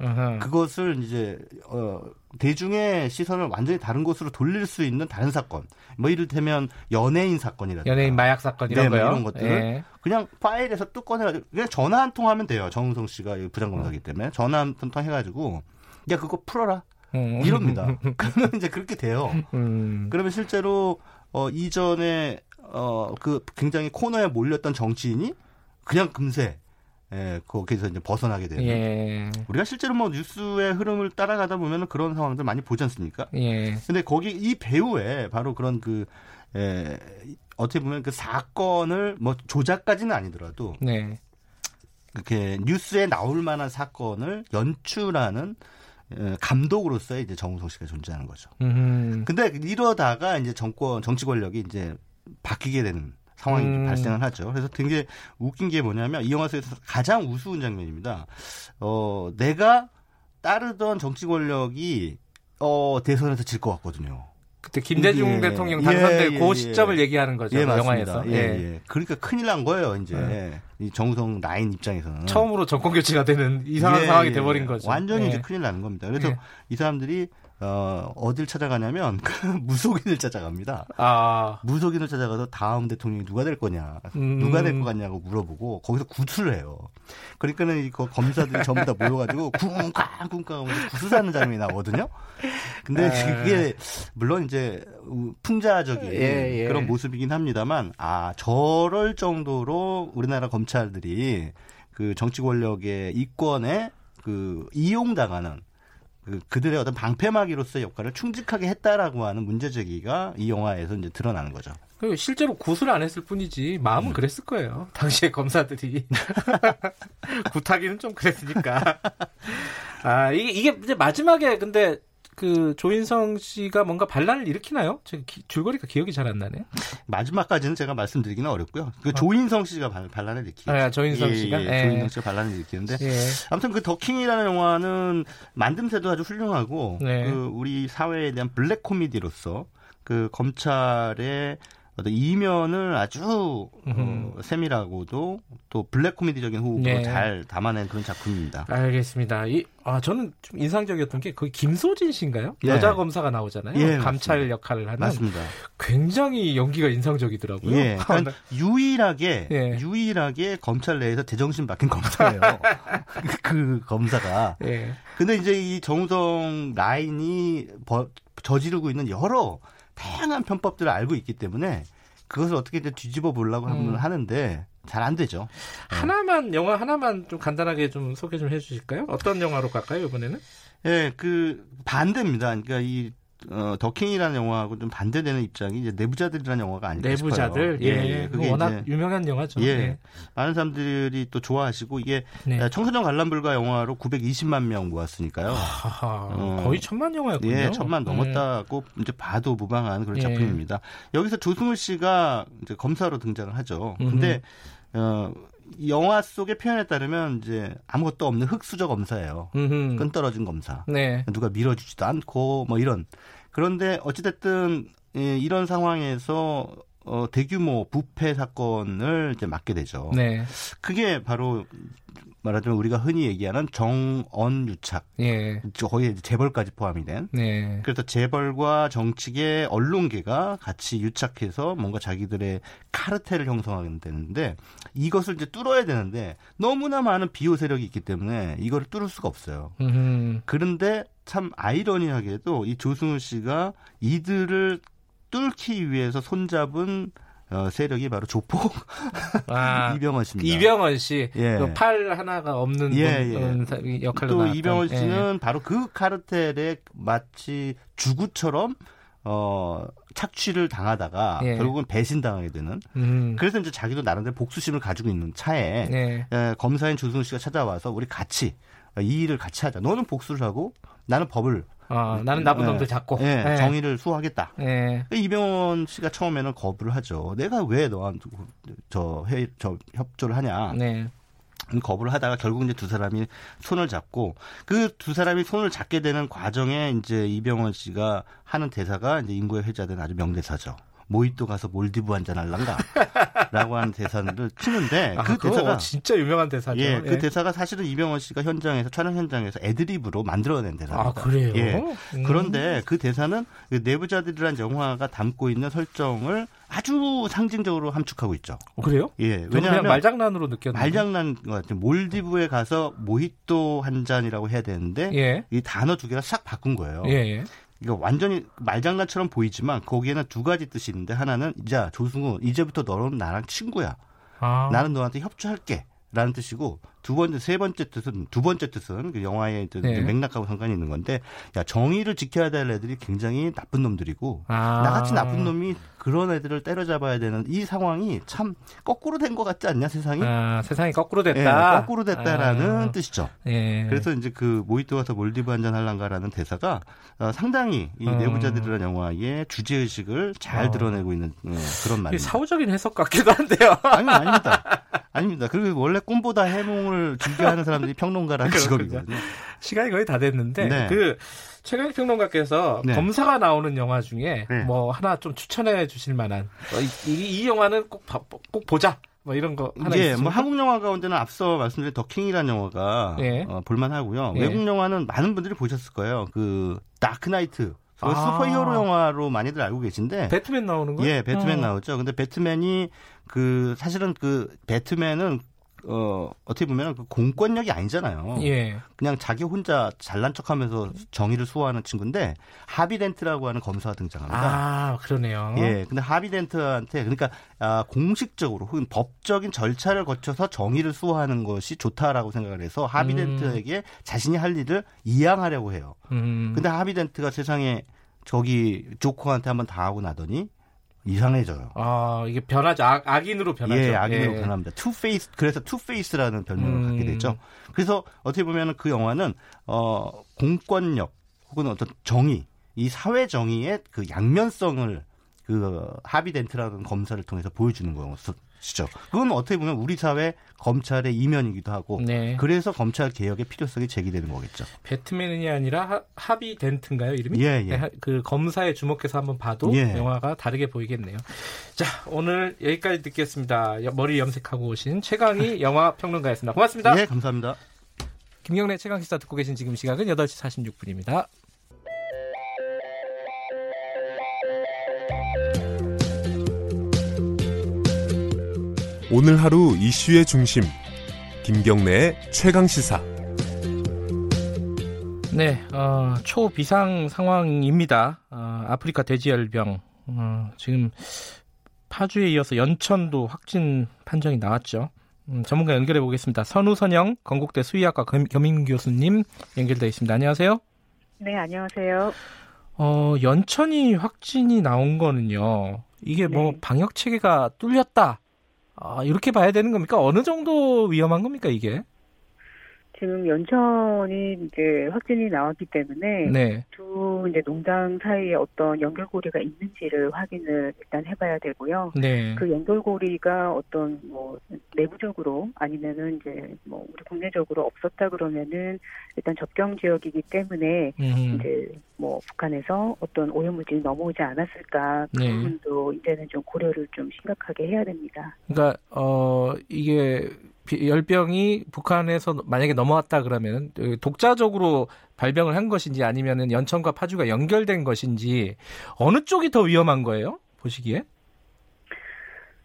그것을 이제 어 대중의 시선을 완전히 다른 곳으로 돌릴 수 있는 다른 사건. 뭐 이를테면 연예인 사건이라든가. 연예인 마약 사건 이런 네, 뭐 이런 것들을 예. 그냥 파일에서 뚝 꺼내가지고 그냥 전화 한 통 하면 돼요. 정우성 씨가 부장검사기 때문에. 전화 한 통 해가지고 야 그거 풀어라. 음. 이럽니다. 그러면 이제 그렇게 돼요. 음. 그러면 실제로 어 이전에 어 그 굉장히 코너에 몰렸던 정치인이 그냥 금세 예, 거기서 이제 벗어나게 되는. 예. 우리가 실제로 뭐 뉴스의 흐름을 따라가다 보면은 그런 상황들 많이 보지 않습니까? 예. 근데 거기 이 배우의 바로 그런 그, 예, 어떻게 보면 그 사건을 뭐 조작까지는 아니더라도. 네. 그렇게 뉴스에 나올 만한 사건을 연출하는 예, 감독으로서의 이제 정우성 씨가 존재하는 거죠. 음흠. 근데 이러다가 이제 정권 정치 권력이 이제 바뀌게 되는 상황이 음. 발생을 하죠. 그래서 되게 웃긴 게 뭐냐면 이 영화 속에서 가장 우스운 장면입니다. 어, 내가 따르던 정치 권력이 어, 대선에서 질 것 같거든요. 그때 김대중 예, 대통령 당선될 예, 그 시점을 얘기하는 거죠. 예, 영화에서. 예, 예. 그러니까 큰일 난 거예요, 이제. 이 정우성 라인 입장에서는. 처음으로 정권 교체가 되는 이상한 상황이 돼버린 거죠. 완전히 이제 큰일 나는 겁니다. 그래서 이 사람들이 어, 어딜 찾아가냐면 그 무속인을 찾아갑니다. 아. 무속인을 찾아가서 다음 대통령이 누가 될 거냐, 음. 누가 될 것 같냐고 물어보고 거기서 구술을 해요. 그러니까는 이 검사들이 전부 다 모여가지고 쿵쾅 쿵쾅 하면서 구슬하는 장면이 나오거든요. 근데 아. 그게 물론 이제 풍자적인 예, 예. 그런 모습이긴 합니다만 아 저럴 정도로 우리나라 검찰들이 그 정치 권력의 이권에 그 이용당하는 그 그들의 어떤 방패막이로서의 역할을 충직하게 했다라고 하는 문제 제기가 이 영화에서 이제 드러나는 거죠. 실제로 고수를 안 했을 뿐이지 마음은 음. 그랬을 거예요. 당시에 검사들이 구타기는 좀 그랬으니까. 아 이게 이게 이제 마지막에 근데 그 조인성 씨가 뭔가 반란을 일으키나요? 제가 기, 줄거리가 기억이 잘 안 나네. 마지막까지는 제가 말씀드리기는 어렵고요. 그 어. 조인성 씨가 반, 반란을 일으키죠. 아, 조인성 예, 씨가 예, 예. 조인성 씨가 반란을 일으키는데 예. 아무튼 그 더킹이라는 영화는 만듦새도 아주 훌륭하고 네. 그 우리 사회에 대한 블랙 코미디로서 그 검찰의 어떤 이면을 아주 어, 세밀하고도 또 블랙 코미디적인 호흡으로 네. 잘 담아낸 그런 작품입니다. 알겠습니다. 이, 아 저는 좀 인상적이었던 게 거기 김소진 씨인가요? 예. 여자 검사가 나오잖아요. 예, 감찰 맞습니다. 역할을 하는. 맞습니다. 굉장히 연기가 인상적이더라고요. 예, 그러니까 유일하게 예. 유일하게 검찰 내에서 제정신 박힌 검사예요. 그 검사가. 예. 근데 이제 이 정우성 라인이 버, 저지르고 있는 여러 다양한 편법들을 알고 있기 때문에 그것을 어떻게 든 뒤집어 보려고 음. 하는데 잘 안 되죠. 하나만 영화 하나만 좀 간단하게 좀 소개 좀 해주실까요? 어떤 영화로 갈까요 이번에는? 예, 네, 그 반대입니다. 그러니까 이 어, 더킹이라는 영화하고 좀 반대되는 입장이 이제 내부자들이라는 영화가 아닐까 내부자들, 싶어요. 예, 예. 그게 워낙 유명한 영화죠. 예, 예, 많은 사람들이 또 좋아하시고 이게 네. 청소년 관람불가 영화로 920만 명 모았으니까요. 하하, 어, 거의 천만 영화였군요. 예, 천만 넘었다고 예. 이제 봐도 무방한 그런 예. 작품입니다. 여기서 조승우 씨가 이제 검사로 등장을 하죠. 근데 어. 영화 속의 표현에 따르면 이제 아무것도 없는 흑수저 검사예요. 음흠. 끈 떨어진 검사. 네. 누가 밀어주지도 않고 뭐 이런. 그런데 어찌됐든 예, 이런 상황에서 어, 대규모 부패 사건을 이제 맡게 되죠. 네. 그게 바로 말하자면 우리가 흔히 얘기하는 정언 유착. 예. 거의 재벌까지 포함이 된. 네. 그래서 재벌과 정치계 언론계가 같이 유착해서 뭔가 자기들의 카르텔을 형성하게 되는데 이것을 이제 뚫어야 되는데 너무나 많은 비호 세력이 있기 때문에 이걸 뚫을 수가 없어요. 음흠. 그런데 참 아이러니하게도 이 조승우 씨가 이들을 뚫기 위해서 손잡은 어, 세력이 바로 조폭 아, 이병헌 씨입니다. 이병헌 씨, 예. 그팔 하나가 없는 예, 예. 역할로 또 나왔던. 이병헌 씨는 예. 바로 그 카르텔에 마치 주구처럼 어, 착취를 당하다가 예. 결국은 배신당하게 되는. 음. 그래서 이제 자기도 나름대로 복수심을 가지고 있는 차에 예. 예, 검사인 조승우 씨가 찾아와서 우리 같이 이 일을 같이 하자. 너는 복수를 하고 나는 법을 어, 나는 나쁜 놈들 네. 잡고 네, 네. 정의를 수호하겠다. 네. 이병헌 씨가 처음에는 거부를 하죠. 내가 왜 너한테 저, 회, 저 협조를 하냐. 네. 거부를 하다가 결국 이제 두 사람이 손을 잡고 그 두 사람이 손을 잡게 되는 과정에 이제 이병헌 씨가 하는 대사가 이제 인구에 회자된 아주 명대사죠. 모히또 가서 몰디브 한잔 할란가? 라고 하는 대사를 치는데 아, 그 대사가 진짜 유명한 대사죠. 예, 그 예. 대사가 사실은 이병헌 씨가 현장에서 촬영 현장에서 애드립으로 만들어낸 대사입니다. 아, 그래요? 예. 음. 그런데 그 대사는 그 내부자들이란 영화가 담고 있는 설정을 아주 상징적으로 함축하고 있죠. 어, 그래요? 예. 왜냐하면 말장난으로 느꼈는데. 말장난 것 같아요. 몰디브에 가서 모히또 한 잔이라고 해야 되는데 예. 이 단어 두 개가 싹 바꾼 거예요. 예. 예. 이거 완전히 말장난처럼 보이지만 거기에는 두 가지 뜻이 있는데 하나는 자 조승우 이제부터 너는 나랑 친구야. 아. 나는 너한테 협조할게. 라는 뜻이고 두 번째 세 번째 뜻은 두 번째 뜻은 그 영화의 네. 맥락하고 상관이 있는 건데 야 정의를 지켜야 될 애들이 굉장히 나쁜 놈들이고 아. 나같이 나쁜 놈이 그런 애들을 때려잡아야 되는 이 상황이 참 거꾸로 된 것 같지 않냐 세상이? 아, 세상이 거꾸로 됐다. 네, 거꾸로 됐다라는 아. 뜻이죠. 예. 그래서 이제 그 모히또 가서 몰디브 한잔 할란가라는 대사가 어, 상당히 이 음. 내부자들이라는 영화의 주제 의식을 잘 어. 드러내고 있는 어, 그런 말입니다. 사후적인 해석 같기도 한데요. 아니 아닙니다. 아닙니다. 그리고 원래 꿈보다 해몽을 평론을 즐겨하는 사람들이 평론가라는 직업이거든요. 시간이 거의 다 됐는데 네. 그 최강 평론가께서 네. 검사가 나오는 영화 중에 네. 뭐 하나 좀 추천해 주실 만한 어, 이, 이, 이 영화는 꼭, 꼭 보자 뭐 이런 거 하나 예, 뭐 한국 영화 가운데는 앞서 말씀드린 더킹이라는 영화가 예. 어, 볼만하고요. 예. 외국 영화는 많은 분들이 보셨을 거예요. 그 다크나이트 아. 슈퍼히어로 영화로 많이들 알고 계신데 배트맨 나오는 거예요? 예, 배트맨 어. 나오죠. 근데 배트맨이 그 사실은 그 배트맨은 어, 어떻게 보면 그 공권력이 아니잖아요. 예. 그냥 자기 혼자 잘난 척 하면서 정의를 수호하는 친구인데, 하비덴트라고 하는 검사가 등장합니다. 아, 그러네요. 예. 근데 하비덴트한테, 그러니까, 아, 공식적으로 혹은 법적인 절차를 거쳐서 정의를 수호하는 것이 좋다라고 생각을 해서 하비덴트에게 음. 자신이 할 일을 이양하려고 해요. 음. 근데 하비덴트가 세상에 저기 조커한테 한번 당하고 나더니 이상해져요. 아 이게 변하죠. 악, 악인으로 변하죠. 예, 악인으로 예. 변합니다. Two-Face 그래서 Two-Face라는 별명을 음. 갖게 되죠. 그래서 어떻게 보면 그 영화는 어 공권력 혹은 어떤 정의 이 사회 정의의 그 양면성을 그 하비덴트라는 검사를 통해서 보여주는 거였 어. 시죠. 그건 어떻게 보면 우리 사회 검찰의 이면이기도 하고 네. 그래서 검찰 개혁의 필요성이 제기되는 거겠죠. 배트맨이 아니라 하, 비 덴트인가요 이름이? 예, 예. 네, 그 검사에 주목해서 한번 봐도 예. 영화가 다르게 보이겠네요. 자 오늘 여기까지 듣겠습니다. 머리 염색하고 오신 최강희 영화 평론가였습니다. 고맙습니다. 예, 감사합니다. 김경래 최강 시사 듣고 계신 지금 시각은 8시 46분입니다. 오늘 하루 이슈의 중심 김경래의 최강 시사. 네, 어, 초비상 상황입니다. 어, 아프리카 돼지열병 어, 지금 파주에 이어서 연천도 확진 판정이 나왔죠. 음, 전문가 연결해 보겠습니다. 선우선영 건국대 수의학과 겸임 교수님 연결돼 있습니다. 안녕하세요. 네, 안녕하세요. 어, 연천이 확진이 나온 거는요. 이게 뭐 네. 방역 체계가 뚫렸다 아, 이렇게 봐야 되는 겁니까? 어느 정도 위험한 겁니까, 이게? 지금 연천이 이제 확진이 나왔기 때문에 네. 두 이제 농장 사이에 어떤 연결고리가 있는지를 확인을 일단 해봐야 되고요. 네. 그 연결고리가 어떤 뭐 내부적으로 아니면은 이제 뭐 우리 국내적으로 없었다 그러면은 일단 접경 지역이기 때문에 음. 이제 뭐 북한에서 어떤 오염물질이 넘어오지 않았을까 그 네. 부분도 이제는 좀 고려를 좀 심각하게 해야 됩니다. 그러니까 어 이게 열병이 북한에서 만약에 넘어왔다 그러면 독자적으로 발병을 한 것인지 아니면은 연천과 파주가 연결된 것인지 어느 쪽이 더 위험한 거예요? 보시기에?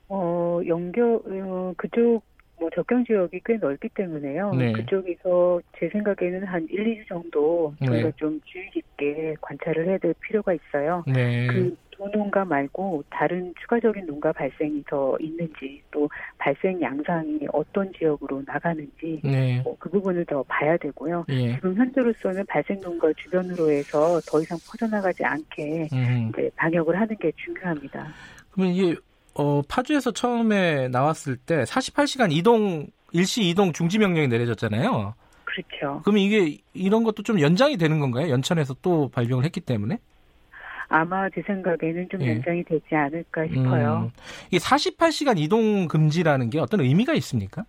어 연결 어, 그쪽 뭐 접경 지역이 꽤 넓기 때문에요. 네. 그쪽에서 제 생각에는 한 1, 2주 정도 저희가 네. 좀 주의 깊게 관찰을 해야 될 필요가 있어요. 네. 그 도농가 말고 다른 추가적인 농가 발생이 더 있는지 또 발생 양상이 어떤 지역으로 나가는지 네. 뭐그 부분을 더 봐야 되고요. 예. 지금 현재로서는 발생 농가 주변으로 해서 더 이상 퍼져나가지 않게 음. 방역을 하는 게 중요합니다. 그러면 이게 어, 파주에서 처음에 나왔을 때 48시간 이동 일시 이동 중지 명령이 내려졌잖아요. 그렇죠. 그러면 이게 이런 것도 좀 연장이 되는 건가요? 연천에서 또 발병을 했기 때문에? 아마 제 생각에는 좀 예. 연장이 되지 않을까 싶어요. 음, 이 48시간 이동 금지라는 게 어떤 의미가 있습니까?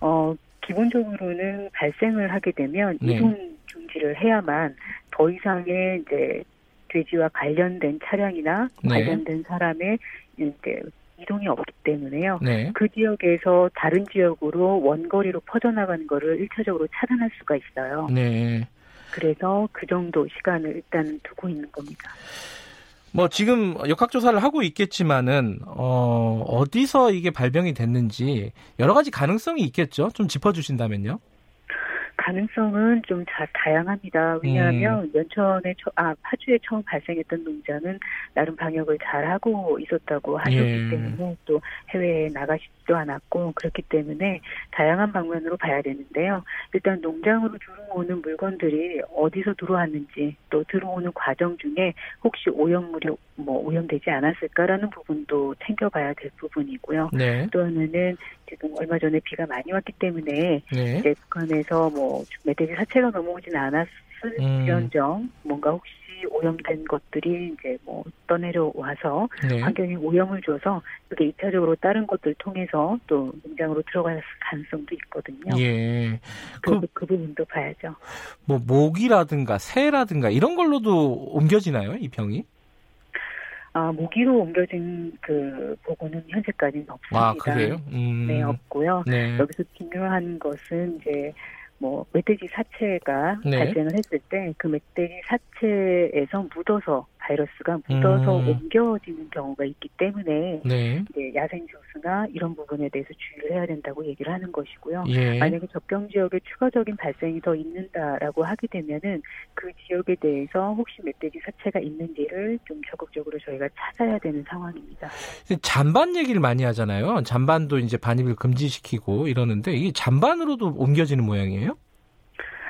어, 기본적으로는 발생을 하게 되면 네. 이동 중지를 해야만 더 이상의 이제 돼지와 관련된 차량이나 네. 관련된 사람의 이제 이동이 없기 때문에요. 네. 그 지역에서 다른 지역으로 원거리로 퍼져나가는 거를 일차적으로 차단할 수가 있어요. 네. 그래서 그 정도 시간을 일단 두고 있는 겁니다. 뭐 지금 역학조사를 하고 있겠지만은 어 어디서 이게 발병이 됐는지 여러 가지 가능성이 있겠죠. 좀 짚어주신다면요. 가능성은 좀 다, 다양합니다. 왜냐하면 음. 연천에 처, 아 파주에 처음 발생했던 농장은 나름 방역을 잘 하고 있었다고 하셨기 예. 때문에 또 해외에 나가시지도 않았고 그렇기 때문에 다양한 방면으로 봐야 되는데요. 일단 농장으로 들어오는 물건들이 어디서 들어왔는지 또 들어오는 과정 중에 혹시 오염물이 뭐 오염되지 않았을까라는 부분도 챙겨봐야 될 부분이고요. 네. 또 하나는 지금 얼마 전에 비가 많이 왔기 때문에 네. 이제 북한에서 뭐 멧돼지 사체가 넘어오지는 않았을지언정 음. 뭔가 혹시 오염된 것들이 이제 뭐 떠내려와서 네. 환경에 오염을 줘서 그게 2차적으로 다른 것들 통해서 또 농장으로 들어갈 가능성도 있거든요. 예. 그, 그 부분도 봐야죠. 뭐 모기라든가 새라든가 이런 걸로도 옮겨지나요, 이 병이? 아, 모기로 옮겨진 그 보고는 현재까지는 없습니다. 아, 그래요? 음. 네, 없고요. 네. 여기서 중요한 것은 이제 뭐 멧돼지 사체가 네. 발생을 했을 때 그 멧돼지 사체에서 묻어서 바이러스가 묻어서 음. 옮겨지는 경우가 있기 때문에 네. 이제 야생 조수나 이런 부분에 대해서 주의를 해야 된다고 얘기를 하는 것이고요. 예. 만약에 접경 지역에 추가적인 발생이 더 있는다라고 하게 되면은 그 지역에 대해서 혹시 멧돼지 사체가 있는지를 좀 적극적으로 저희가 찾아야 되는 상황입니다. 잔반 얘기를 많이 하잖아요. 잔반도 이제 반입을 금지시키고 이러는데 이게 잔반으로도 옮겨지는 모양이에요?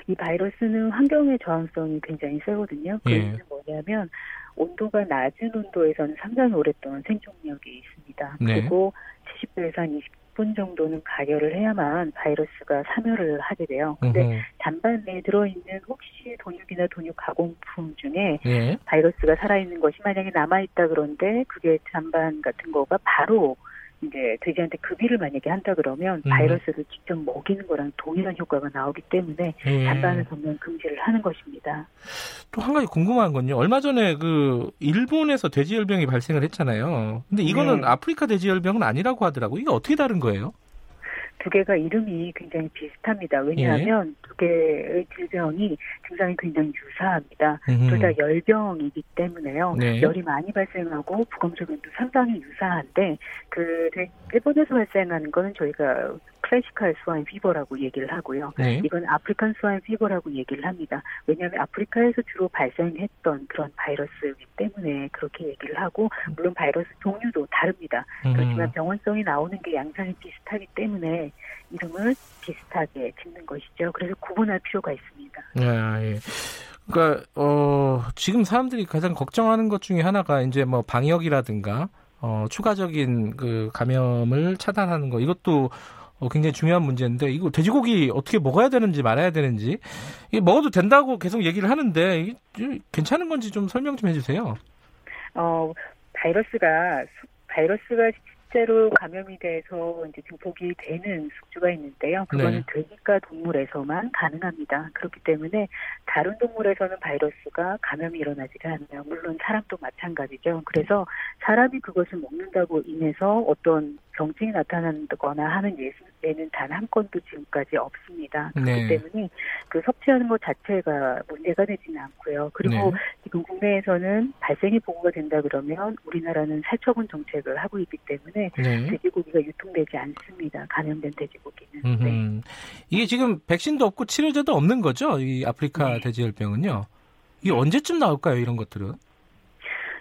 이 바이러스는 환경의 저항성이 굉장히 세거든요. 그 예. 뭐냐면 온도가 낮은 온도에서는 상당히 오랫동안 생존력이 있습니다. 네. 그리고 70도에서 한 20분 정도는 가열을 해야만 바이러스가 사멸을 하게 돼요. 근데. 잔반에 들어있는 혹시 돈육이나 돈육 가공품 중에 예. 바이러스가 살아있는 것이 만약에 남아있다 그런데 그게 잔반 같은 거가 바로 이제 돼지한테 급여를 만약에 한다 그러면 음. 바이러스를 직접 먹이는 거랑 동일한 효과가 나오기 때문에 음. 잔반을 전면 금지를 하는 것입니다. 또 한 가지 궁금한 건요. 얼마 전에 그 일본에서 돼지열병이 발생을 했잖아요. 근데 이거는 네. 아프리카 돼지열병은 아니라고 하더라고. 이게 어떻게 다른 거예요? 두 개가 이름이 굉장히 비슷합니다. 왜냐하면 예. 두 개의 질병이 증상이 굉장히 유사합니다. 둘 다 열병이기 때문에요. 네. 열이 많이 발생하고 부검적인도 상당히 유사한데 그 일본에서 발생하는 거는 저희가 classical swine fever라고 얘기를 하고요. 네. 이건 African swine fever라고 얘기를 합니다. 왜냐하면 아프리카에서 주로 발생했던 그런 바이러스이기 때문에 그렇게 얘기를 하고 물론 바이러스 종류도 다릅니다. 음. 그렇지만 병원성이 나오는 게 양상이 비슷하기 때문에 이름을 비슷하게 짓는 것이죠. 그래서 구분할 필요가 있습니다. 아, 예. 그러니까 어, 지금 사람들이 가장 걱정하는 것 중에 하나가 이제 뭐 방역이라든가 어, 추가적인 그 감염을 차단하는 거 이것도 어, 굉장히 중요한 문제인데 이거 돼지고기 어떻게 먹어야 되는지 말아야 되는지 이게 먹어도 된다고 계속 얘기를 하는데 이게 괜찮은 건지 좀 설명 좀 해주세요. 어 바이러스가 바이러스가 실제로 감염이 돼서 이제 증폭이 되는 숙주가 있는데요. 그거는 네. 돼지과 동물에서만 가능합니다. 그렇기 때문에 다른 동물에서는 바이러스가 감염이 일어나지가 않아요. 물론 사람도 마찬가지죠. 그래서 사람이 그것을 먹는다고 인해서 어떤 병증이 나타난다거나 하는 예는 단 한 건도 지금까지 없습니다. 그렇기 네. 때문에 그 섭취하는 것 자체가 문제가 되지는 않고요. 그리고 네. 지금 국내에서는 발생이 보고가 된다 그러면 우리나라는 살처분 정책을 하고 있기 때문에 네. 돼지고기가 유통되지 않습니다. 감염된 돼지고기는. 네. 이게 지금 백신도 없고 치료제도 없는 거죠? 이 아프리카 네. 돼지열병은요. 이게 언제쯤 나올까요? 이런 것들은?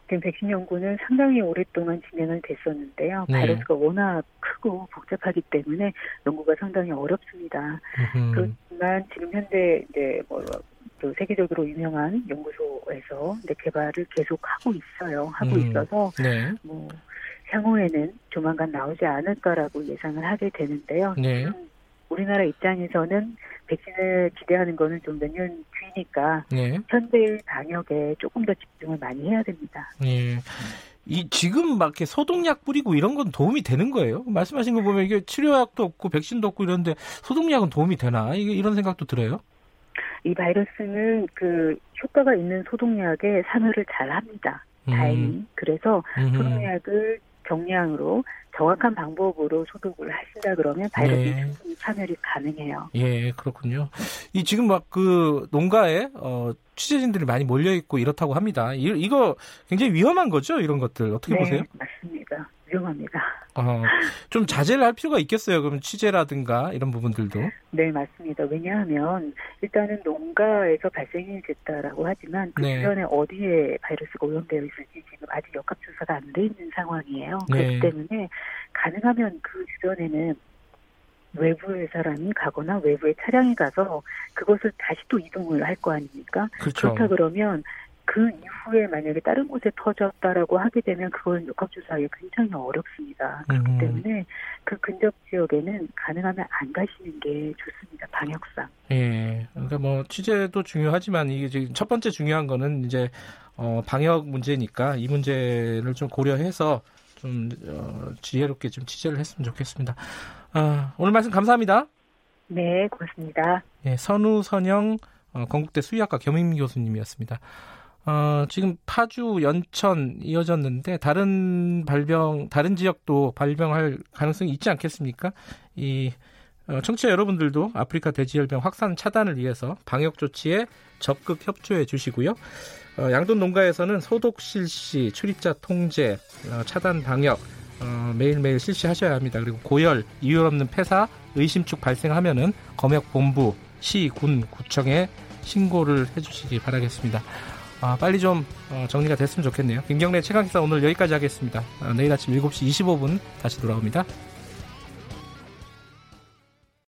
지금 백신 연구는 상당히 오랫동안 진행을 됐었는데요. 네. 바이러스가 워낙 크고 복잡하기 때문에 연구가 상당히 어렵습니다. 음흠. 그렇지만 지금 현재 이제 뭐또 세계적으로 유명한 연구소에서 이제 개발을 계속 하고 있어요. 하고 음. 있어서 네. 뭐 향후에는 조만간 나오지 않을까라고 예상을 하게 되는데요. 네. 우리나라 입장에서는 백신을 기대하는 거는 좀 몇 년 뒤니까 네. 현대 방역에 조금 더 집중을 많이 해야 됩니다. 네. 이 지금 막 이렇게 소독약 뿌리고 이런 건 도움이 되는 거예요? 말씀하신 거 보면 이게 치료약도 없고 백신도 없고 이런데 소독약은 도움이 되나? 이게 이런 생각도 들어요. 이 바이러스는 그 효과가 있는 소독약에 산화를 잘 합니다. 다행히. 음. 그래서 소독약을 정량으로 정확한 방법으로 소독을 하신다 그러면 바이러스 예. 참여이 가능해요. 예, 그렇군요. 이 지금 막 그 농가에 어, 취재진들이 많이 몰려 있고 이렇다고 합니다. 이, 이거 굉장히 위험한 거죠? 이런 것들 어떻게 네, 보세요? 맞습니다. 위험합니다. 어, 좀 자제를 할 필요가 있겠어요. 그럼 취재라든가 이런 부분들도. 네, 맞습니다. 왜냐하면 일단은 농가에서 발생이 됐다라고 하지만 그 네. 주변에 어디에 바이러스가 오염되어 있을지 지금 아직 역학 조사가 안 돼 있는 상황이에요. 네. 그렇기 때문에 가능하면 그 주변에는 외부의 사람이 가거나 외부의 차량이 가서 그것을 다시 또 이동을 할 거 아닙니까? 그렇죠. 그렇다 그러면 그 이후에 만약에 다른 곳에 터졌다라고 하게 되면 그걸 역학조사하기 굉장히 어렵습니다. 그렇기 음. 때문에 그 근접 지역에는 가능하면 안 가시는 게 좋습니다. 방역상. 예. 그러니까 뭐 취재도 중요하지만 이게 지금 첫 번째 중요한 거는 이제 어, 방역 문제니까 이 문제를 좀 고려해서 좀 어, 지혜롭게 좀 취재를 했으면 좋겠습니다. 아, 오늘 말씀 감사합니다. 네, 고맙습니다. 예, 선우 선영 어, 건국대 수의학과 겸임 교수님이었습니다. 어, 지금 파주, 연천 이어졌는데 다른 발병, 다른 지역도 발병할 가능성이 있지 않겠습니까? 이 어, 청취자 여러분들도 아프리카 돼지열병 확산 차단을 위해서 방역 조치에 적극 협조해 주시고요. 어, 양돈 농가에서는 소독 실시, 출입자 통제, 어, 차단 방역 어, 매일매일 실시하셔야 합니다. 그리고 고열, 이유 없는 폐사, 의심축 발생하면은 검역 본부, 시, 군, 구청에 신고를 해주시기 바라겠습니다. 아, 빨리 좀 어, 정리가 됐으면 좋겠네요. 김경래 최강기사 오늘 여기까지 하겠습니다. 아, 내일 아침 7시 25분 다시 돌아옵니다.